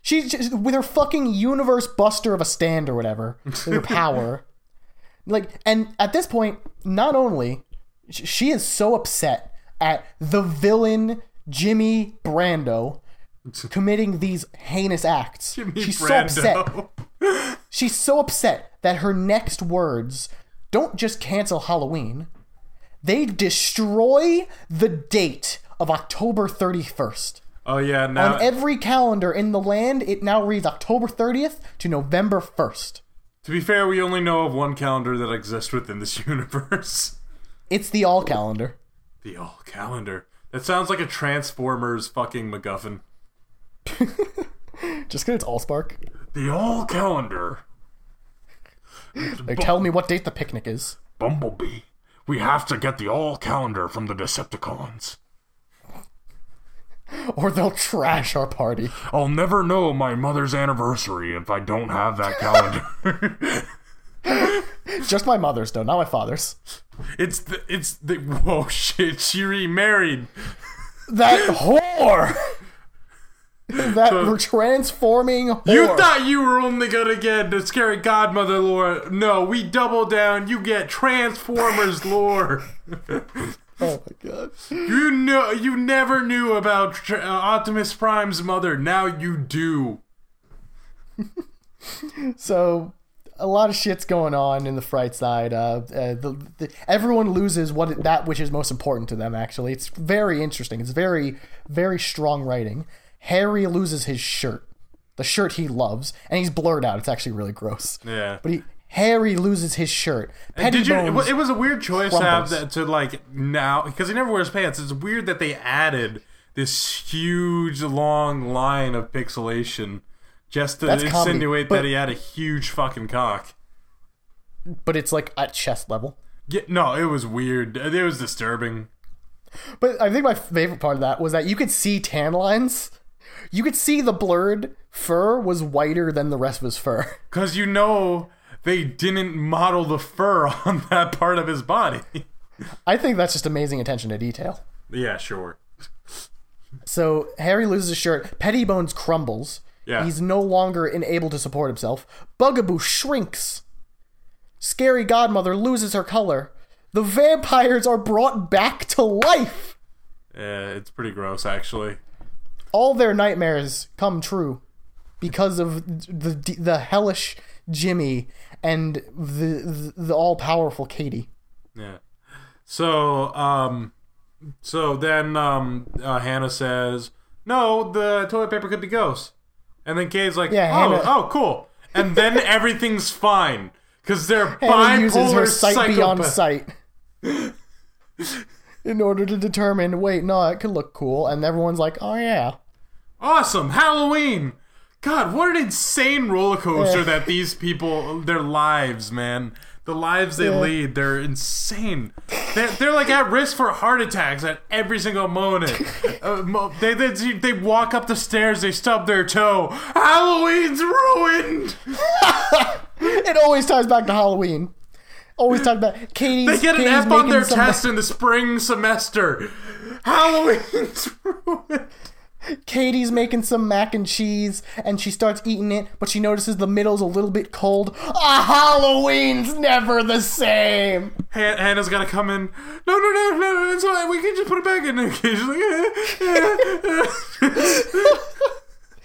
She's just, with her fucking universe buster of a stand or whatever, with her power. Like, and at this point, not only she is so upset at the villain Jimmy Brando committing these heinous acts. Jimmy She's so upset. She's so upset that her next words don't just cancel Halloween, they destroy the date of October 31st. oh yeah now On every calendar in the land, it now reads October 30th to November 1st. To be fair we only know of one calendar that exists within this universe It's the all calendar. The all calendar. That sounds like a Transformers fucking MacGuffin. Just because it's Allspark. The all calendar. Like, tell me what date the picnic is. Bumblebee, we have to get the all calendar from the Decepticons. Or they'll trash our party. I'll never know my mother's anniversary if I don't have that calendar. Just my mother's, though, not my father's. It's the it's the whoa shit. She remarried. That whore! that transforming whore. You thought you were only gonna get the scary godmother lore. No, we double down. You get Transformers lore. Oh my god. You know, you never knew about Tr- uh, Optimus Prime's mother. Now you do. So a lot of shit's going on in the fright side. Uh, uh, the, the, everyone loses what that which is most important to them. Actually, it's very interesting. It's very very strong writing. Harry loses his shirt, the shirt he loves, and he's blurred out. It's actually really gross. Yeah. But he Harry loses his shirt. Did you? It was, it was a weird choice to have that to like now because he never wears pants. It's weird that they added this huge long line of pixelation just to That's comedy, insinuate but- that he had a huge fucking cock. but it's like at chest level. Yeah, no, it was weird. It was disturbing. But I think my favorite part of that was that you could see tan lines. You could see the blurred fur was whiter than the rest of his fur. Because you know they didn't model the fur on that part of his body. I think that's just amazing attention to detail. yeah, sure. So Harry loses his shirt. Pettibones crumbles. Yeah. He's no longer able to support himself. Bugaboo shrinks. Scary Godmother loses her color. The vampires are brought back to life. Yeah, it's pretty gross, actually. All their nightmares come true because of the the hellish Jimmy and the the, the all powerful Katie. Yeah. So, um, so then um, uh, Hannah says, "No, the toilet paper could be ghosts," and then Kate's like, Yeah, "Oh, Hannah- oh, cool," and then everything's fine because they're Hannah uses her bipolar sight beyond sight in order to determine. Wait, no, it could look cool, and everyone's like, "Oh yeah." Awesome, Halloween. God, what an insane roller coaster Yeah. that these people, their lives, man. The lives they Yeah. lead, they're insane. They're, they're like at risk for heart attacks at every single moment. uh, mo- they, they, they walk up the stairs, they stub their toe. Halloween's ruined! It always ties back to Halloween. Always ties back. Katie's. They get an Katie's F on their test in the spring semester. Halloween's ruined. Katie's making some mac and cheese, and she starts eating it, but she notices the middle's a little bit cold. Ah, Halloween's never the same. Han- Hannah's gotta come in. No, no, no, no, no, it's fine. We can just put it back in occasionally.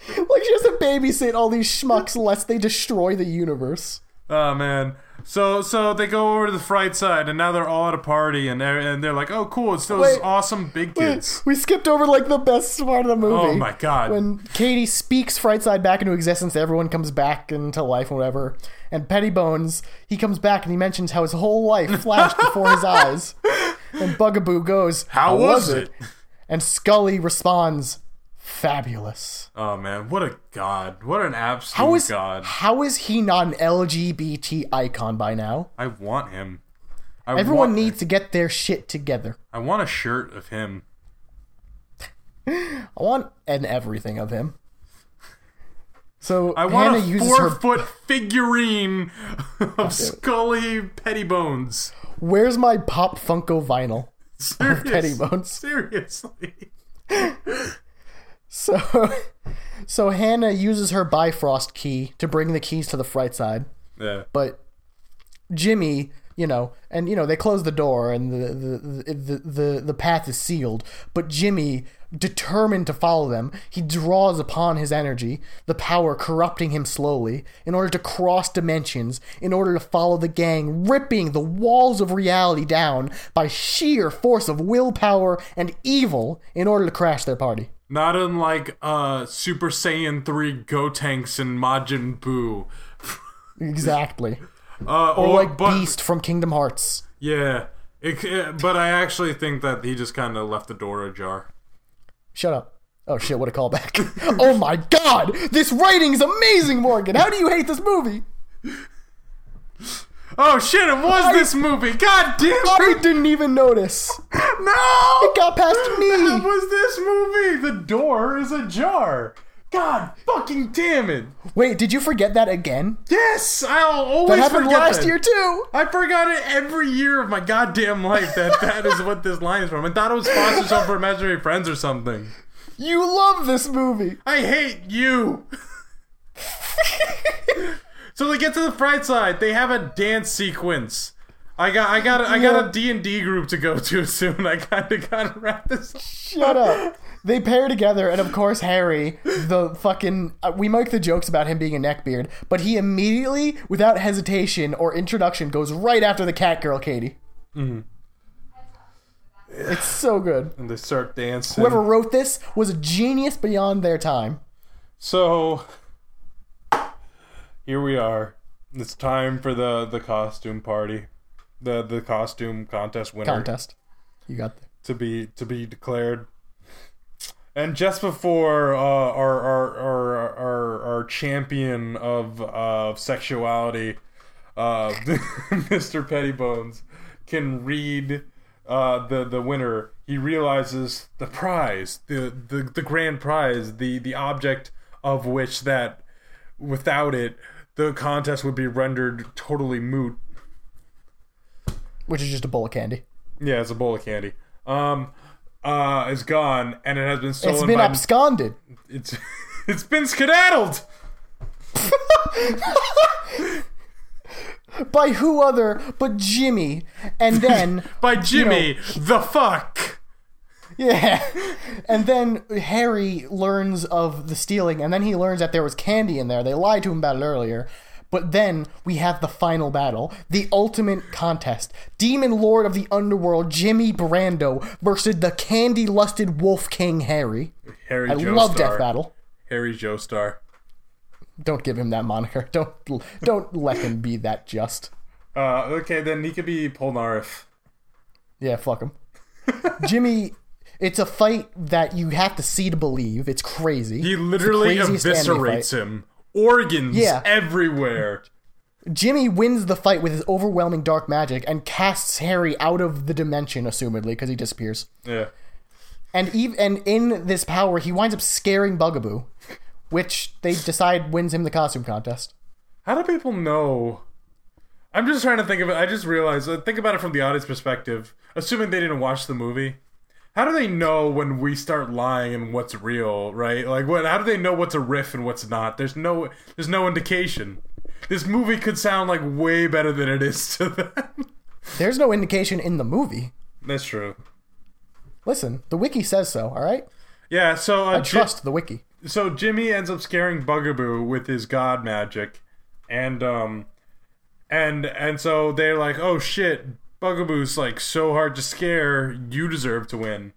Like she has to babysit all these schmucks lest they destroy the universe. oh man. So so they go over to the fright side, and now they're all at a party, and they're and they're like, oh cool, it's those Wait. awesome big kids. Wait, We skipped over like the best part of the movie. Oh my god. When Katie speaks fright side back into existence, everyone comes back into life and whatever. And Pettibones, he comes back and he mentions how his whole life flashed before his eyes. And Bugaboo goes, How was it?" And Scully responds, Fabulous. Oh man, what a god! What an absolute How is god! how is he not an LGBT icon by now? I want him. I Everyone want, needs to get their shit together. I want a shirt of him. I want an everything of him. So I want Hannah a uses four her. foot figurine of Scully Pettibones. Where's my Pop Funko vinyl? Serious, Pettibones. Seriously. So, so Hannah uses her Bifrost key to bring the keys to the fright side, Yeah. but Jimmy, you know, and you know they close the door and the the the the, the path is sealed. But Jimmy, determined to follow them, he draws upon his energy, the power corrupting him slowly, in order to cross dimensions, in order to follow the gang, ripping the walls of reality down by sheer force of willpower and evil, in order to crash their party. Not unlike uh Super Saiyan 3 Gotenks and Majin Buu. Exactly. Uh, Or like but, Beast from Kingdom Hearts. Yeah. It, it- but I actually think that he just kind of left the door ajar. Shut up. Oh shit, what a callback. oh my god! This writing's amazing, Morgan! How do you hate this movie? Oh shit, it was this movie! God damn it! I it! didn't even notice. No! It got past That me! was this movie! The door is ajar! God fucking damn it! Wait, did you forget that again? Yes! I'll always That happened forget last that. year too! I forgot it every year of my goddamn life that that is what this line is from. I thought it was sponsored something for Imaginary Friends or something. You love this movie! I hate you! so they get to the fright side. They have a dance sequence. I got, I got, I got a D and D group to go to soon. I kind of gotta wrap this. up. Shut up. They pair together, and of course, Harry, the fucking. Uh, we make the jokes about him being a neckbeard, but he immediately, without hesitation or introduction, goes right after the cat girl, Katie. Mm-hmm. It's so good. And they start dancing. Whoever wrote this was a genius beyond their time. So here we are. It's time for the the costume party, the the costume contest winner Contest. You got the. to be to be declared. And just before uh, our, our our our our champion of uh, sexuality, uh, Mr. Pettibones, can read uh, the the winner, he realizes the prize, the, the the grand prize, the the object of which that without it the contest would be rendered totally moot. Which is just a bowl of candy. Yeah, it's a bowl of candy. Um, uh, is gone, and it has been stolen It's been by. absconded. it's it's been skedaddled. By who other but Jimmy? And then. by Jimmy the fuck. Yeah. And then Harry learns of the stealing, and then he learns that there was candy in there. They lied to him about it earlier. But then we have the final battle, the ultimate contest. Demon Lord of the Underworld, Jimmy Brando, versus the candy lusted Wolf King Harry. Harry I Joestar. love Death Battle. Harry Joestar. Don't give him that moniker. Don't don't let him be that just. Uh, okay, then he could be Polnareff. Yeah, fuck him. Jimmy, it's a fight that you have to see to believe. It's crazy. He literally craziest anime fight. eviscerates him. Organs Yeah. everywhere. Jimmy wins the fight with his overwhelming dark magic and casts Harry out of the dimension, assumedly, because he disappears. Yeah. And ev- and in this power, he winds up scaring Bugaboo, which they decide wins him the costume contest. How do people know I'm just trying to think of it. I just realized. Uh, think about it from the audience perspective. Assuming they didn't watch the movie, how do they know when we start lying and what's real? Right? Like, what? How do they know what's a riff and what's not? There's no. There's no indication. This movie could sound like way better than it is to them. There's no indication in the movie. That's true. Listen, the wiki says so. All right, Yeah. So uh, I trust the wiki. so Jimmy ends up scaring Bugaboo with his god magic, and um, and and so they're like, oh shit, Bugaboo's like so hard to scare. You deserve to win,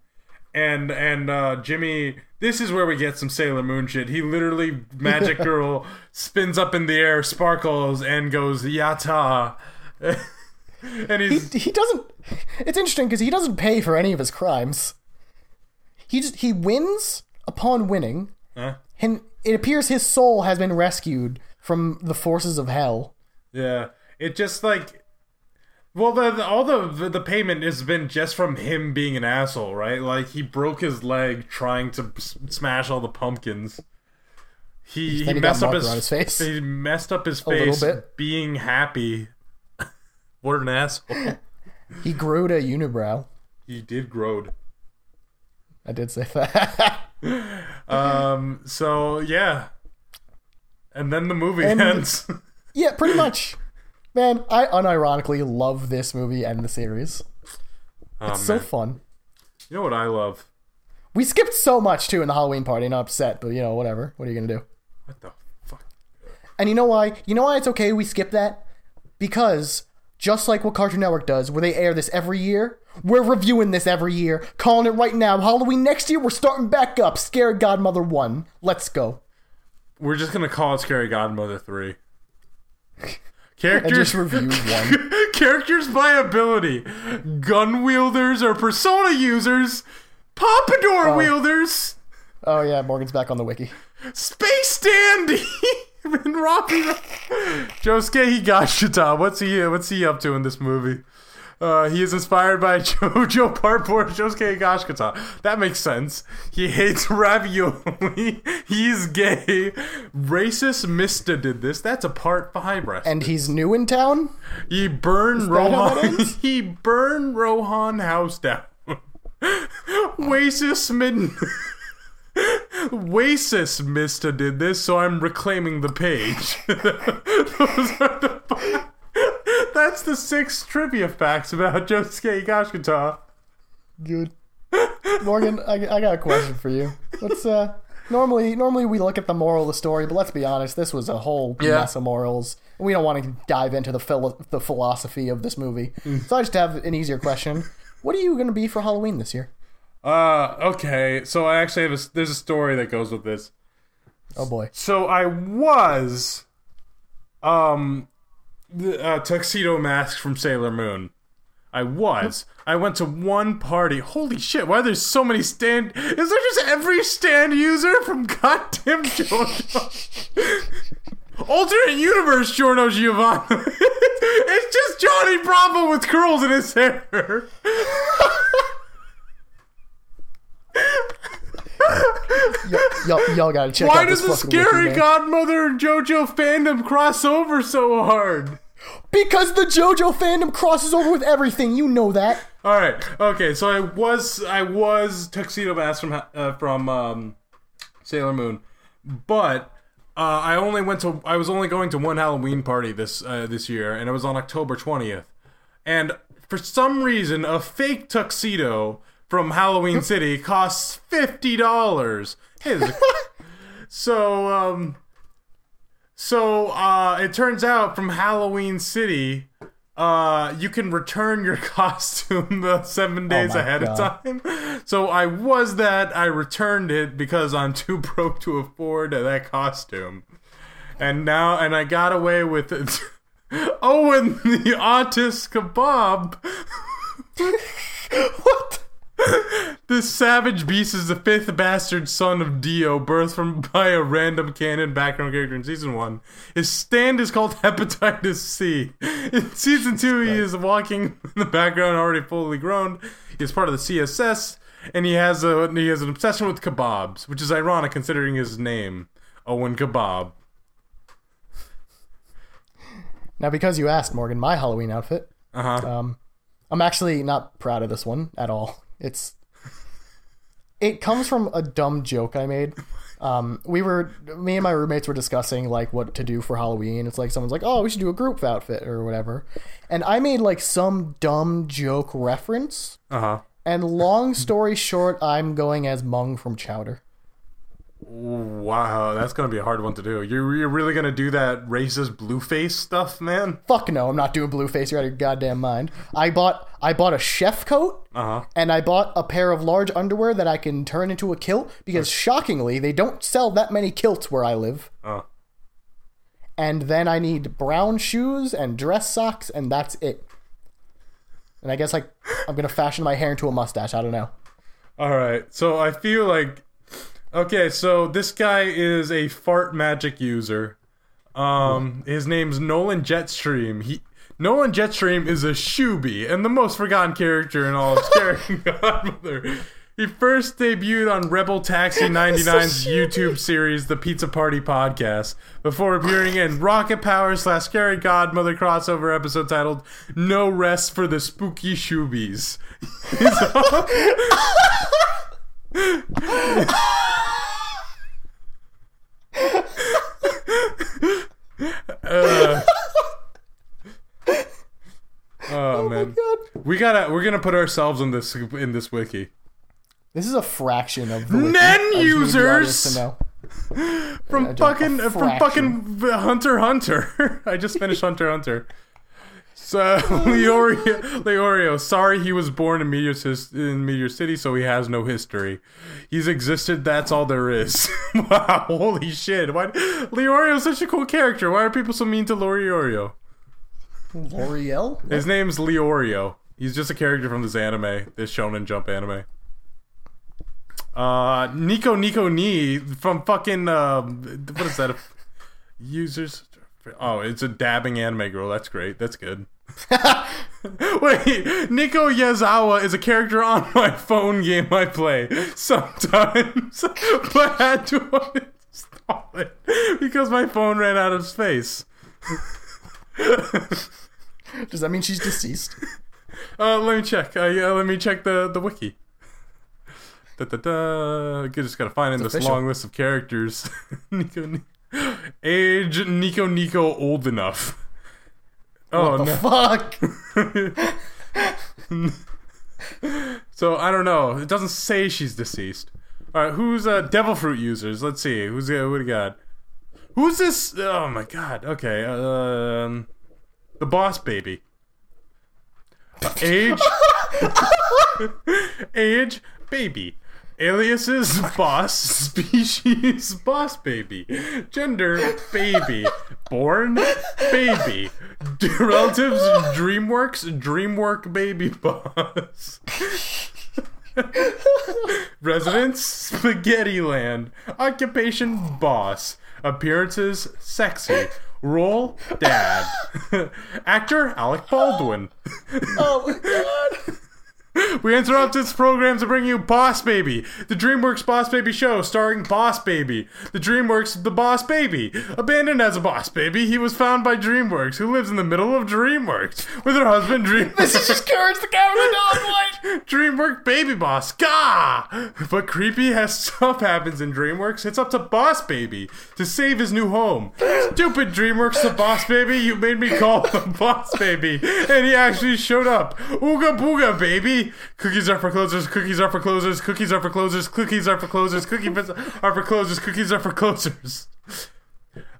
and and uh, Jimmy. This is where we get some Sailor Moon shit. He literally magic girl spins up in the air, sparkles, and goes yata. and He, he doesn't. It's interesting because he doesn't pay for any of his crimes. He just he wins upon winning, Huh? and it appears his soul has been rescued from the forces of hell. Yeah, it just like, well, all the, the payment has been just from him being an asshole, right? Like he broke his leg trying to s- smash all the pumpkins. He he he messed up his, his face. He messed up his face being happy. what an asshole! He grew a unibrow. he did growed. I did say that. Um. So yeah, and then the movie And- ends. yeah, pretty much. Man, I unironically love this movie and the series. Oh, it's man. so fun. You know what I love? We skipped so much too in the Halloween party, Not upset, but you know, whatever. What are you gonna do? What the fuck? And you know why? You know why it's okay we skip that? Because just like what Cartoon Network does, where they air this every year, we're reviewing this every year, calling it right now. Halloween next year, we're starting back up. Scary Godmother 1. Let's go. We're just gonna call it Scary Godmother 3. Characters I just one. Characters by ability: gun wielders or persona users, pompadour oh. wielders. Oh yeah, Morgan's back on the wiki. Space dandy and Robbie. Josuke Higashikata. What's he? What's he up to in this movie? Uh, he is inspired by JoJo Part 4 Josuke Higashikata. That makes sense. He hates ravioli. He's gay. Racist Mista did this. That's a Part 5 reference. And he's new in town? He burned that how that Rohan. He burned Rohan house down. Wasis Mid. Wasis Mista did this, so I'm reclaiming the page. Those are the That's the six trivia facts about Josuke Higashikata. Good. Morgan, I, I got a question for you. Let's uh normally normally we look at the moral of the story, but let's be honest, this was a whole Yeah. mess of morals. We don't want to dive into the philo- the philosophy of this movie. So I just have an easier question. What are you going to be for Halloween this year? Uh, okay. So I actually have a, there's a story that goes with this. Oh boy. So I was, um, the uh, tuxedo mask from Sailor Moon. I was. I went to one party. Holy shit! Why are there so many stand? Is there just every stand user from goddamn JoJo? Alternate universe, Giorno Giovanna. it's just Johnny Bravo with curls in his hair. Y'all, y'all got to check Why out does this the scary godmother and JoJo fandom cross over so hard? Because the JoJo fandom crosses over with everything. You know that. All right. Okay. So I was I was tuxedo mask from uh, from um, Sailor Moon, but uh, I only went to I was only going to one Halloween party this uh, this year, and it was on October twentieth. And for some reason, a fake tuxedo from Halloween City costs fifty dollars. Hey, there's a- so um, so uh, it turns out from Halloween City, uh, you can return your costume uh, seven days Oh ahead of time. So I was that. I returned it because I'm too broke to afford that costume, and now and I got away with it. Oh, and the autist kebab. What? This savage beast is the fifth bastard son of Dio, birthed from by a random canon background character in season one. His stand is called Hepatitis C. In season two, he is walking in the background, already fully grown. He is part of the CSS, and he has a he has an obsession with kebabs, which is ironic considering his name, Owen Kebab. Now, because you asked, Morgan, my Halloween outfit, Uh huh. um, I'm actually not proud of this one at all. It's it comes from a dumb joke I made. Um, we were me and my roommates were discussing like what to do for Halloween. It's like someone's like, "Oh, we should do a group outfit or whatever," and I made like some dumb joke reference. Uh huh. And long story short, I'm going as Mung from Chowder. Wow, that's gonna be a hard one to do. You're, you're really gonna do that racist blueface stuff, man? Fuck no, I'm not doing blueface. You're out of your goddamn mind. I bought I bought a chef coat Uh huh. and I bought a pair of large underwear that I can turn into a kilt because shockingly, they don't sell that many kilts where I live. Oh. And then I need brown shoes and dress socks, and that's it. And I guess like I'm gonna fashion my hair into a mustache. I don't know. All right. So I feel like okay. So this guy is a fart magic user. Um, his name's Nolan Jetstream. He Nolan Jetstream is a shooby and the most forgotten character in all of Scary Godmother. He first debuted on Rebel Taxi 99's YouTube series, The Pizza Party Podcast, before appearing in Rocket Power slash Scary Godmother crossover episode titled No Rest for the Spooky Shoobies. Uh, oh, man, God. we gotta we're gonna put ourselves in this in this wiki. This is a fraction of the. Nen I just need the audience users! From a fucking from fucking Hunter Hunter. I just finished Hunter Hunter. So Leorio, Leorio, sorry he was born in Meteor, in Meteor City, so he has no history. He's existed. That's all there is. wow, holy shit! Why Leorio's such a cool character? Why are people so mean to Leorio? L'Oreal? His name's Leorio. He's just a character from this anime, this Shonen Jump anime. Uh, Nico Nico Ni from fucking uh, what is that? Users. Oh, it's a dabbing anime girl. That's great. That's good. Wait, Nico Yazawa is a character on my phone game I play sometimes, but I had to uninstall it because my phone ran out of space. Does that mean she's deceased? Uh, let me check. Uh, yeah, let me check the the wiki. Da, da, da. I just gotta find in this official. long list of characters. Nico, Ni- age Nico Nico old enough. Oh the no! fuck? So I don't know. It doesn't say she's deceased. All right, who's uh devil fruit users? Let's see. Who's uh, what do got? Who's this? Oh my god. Okay. Um, the boss baby. Uh, age. age baby. Aliases boss species boss baby. Gender baby. Born baby. Relatives DreamWorks DreamWork baby boss. Residence Spaghetti Land. Occupation Boss. Appearances Sexy. Role Dad. Actor Alec Baldwin. oh my god. We interrupt this program to bring you Boss Baby, the DreamWorks Boss Baby show starring Boss Baby. The DreamWorks The Boss Baby. Abandoned as a Boss Baby, he was found by DreamWorks, who lives in the middle of DreamWorks with her husband Dream. This is just Courage the Cowardly Dog? DreamWorks Baby Boss, gah! But creepy as stuff happens in DreamWorks, it's up to Boss Baby to save his new home. Stupid DreamWorks, the Boss Baby, you made me call the Boss Baby, and he actually showed up. Ooga booga, baby! Cookies are for closers, cookies are for closers, cookies are for closers, cookies are for closers, cookies are for closers, cookies are for closers.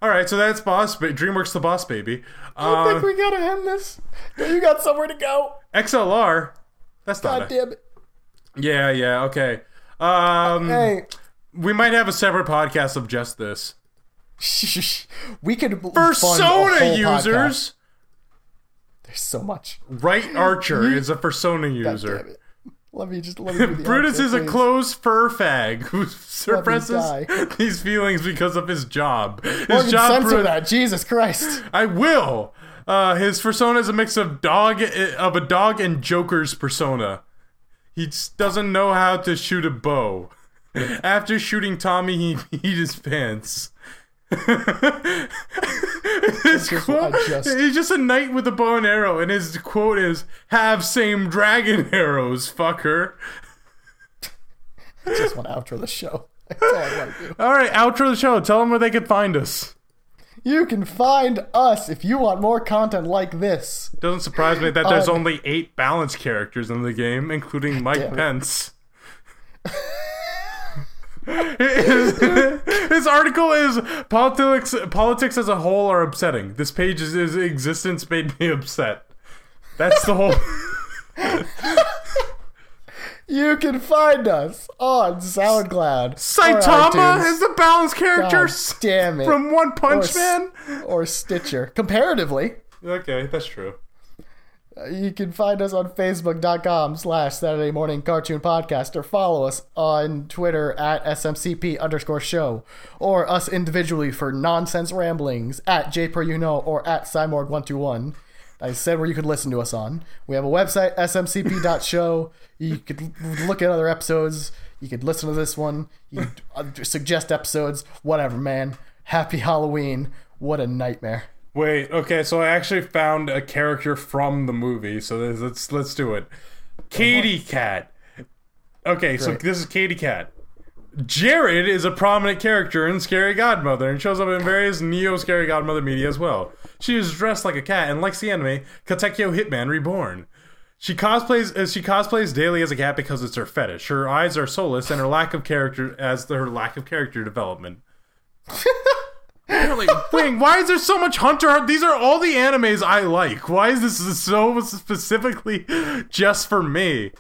Alright, so that's Boss Ba- DreamWorks, the Boss Baby. I Uh, think we gotta end this. You got somewhere to go. XLR. That's not God damn it. Yeah, yeah, okay. Um, Hey. we might have a separate podcast of just this. we could a Persona whole podcast. There's so much. Right Archer is a Persona user. Let me just let me Brutus outro, is a please. closed fur fag who suppresses these feelings because of his job. His Morgan, job censor that. Jesus Christ. I will. Uh, his persona is a mix of dog of a dog and Joker's persona. He doesn't know how to shoot a bow. After shooting Tommy, he peed his pants. his just quote, just- he's just a knight with a bow and arrow, and his quote is "Have same dragon arrows, fucker." I just want to outro the show. That's all I want to do. All right, outro the show. Tell them where they can find us. You can find us if you want more content like this. Doesn't surprise me that there's Um, only eight balanced characters in the game, including Mike Pence. his, his article is politics. Politics as a whole are upsetting. This page's his existence made me upset. That's the whole. You can find us on SoundCloud. Saitama is the balanced character God damn it. from One Punch Or- Man. or Stitcher. Comparatively, Okay, that's true. You can find us on Facebook.com slash Saturday Morning Cartoon Podcast or follow us on Twitter at SMCP underscore show or us individually for nonsense ramblings at JPerUno or at Cymorg121. I said where you could listen to us on. We have a website, smcp.show. You could look at other episodes. You could listen to this one. You could uh, suggest episodes. Whatever, man. Happy Halloween. What a nightmare. Wait, okay, so I actually found a character from the movie, so let's let's, do it. Katie Cat. Okay, so this is Katie Cat. Jared is a prominent character in Scary Godmother and shows up in various Neo Scary Godmother media as well. She is dressed like a cat and likes the anime Katekyo Hitman Reborn. She cosplays uh, she cosplays daily as a cat because it's her fetish. Her eyes are soulless and her lack of character as her lack of character development. Apparently, wait, why is there so much Hunter? Hunter? These are all the animes I like. Why is this so specifically just for me?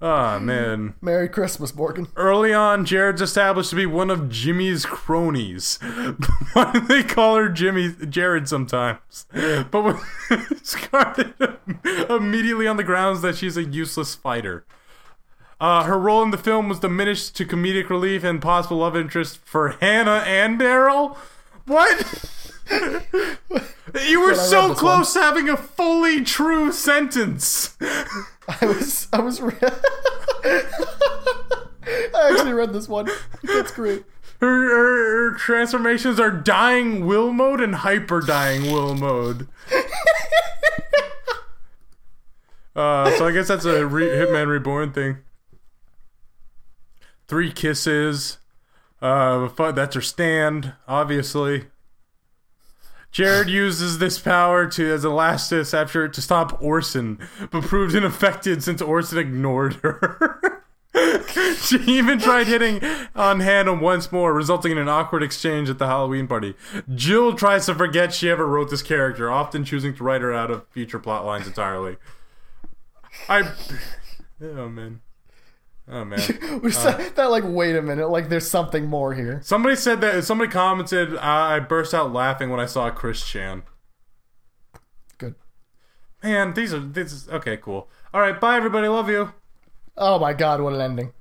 Oh man. Merry Christmas, Morgan. Early on, Jared's established to be one of Jimmy's cronies. Why do they call her Jimmy Jared sometimes? But when discarded immediately on the grounds that she's a useless fighter. Uh, her role in the film was diminished to comedic relief and possible love interest for Hannah and Daryl. What? you were so close to having a fully true sentence. I was I was re- I actually read this one. That's great. Her, her, her transformations are dying will mode and hyper dying will mode. uh, so I guess that's a re- Hitman Reborn thing. Three kisses. Uh, that's her stand, obviously. Jared uses this power to as a last effort to stop Orson, but proved ineffective since Orson ignored her. she even tried hitting on Hannah once more, resulting in an awkward exchange at the Halloween party. Jill tries to forget she ever wrote this character, often choosing to write her out of future plot lines entirely. I. Oh man. Oh man. We said uh, that like wait a minute, like there's something more here. Somebody said that. Somebody commented, I I burst out laughing when I saw Chris Chan. Good. Man, these are. This is okay. Cool. All right. Bye, everybody. Love you. Oh my god, what an ending.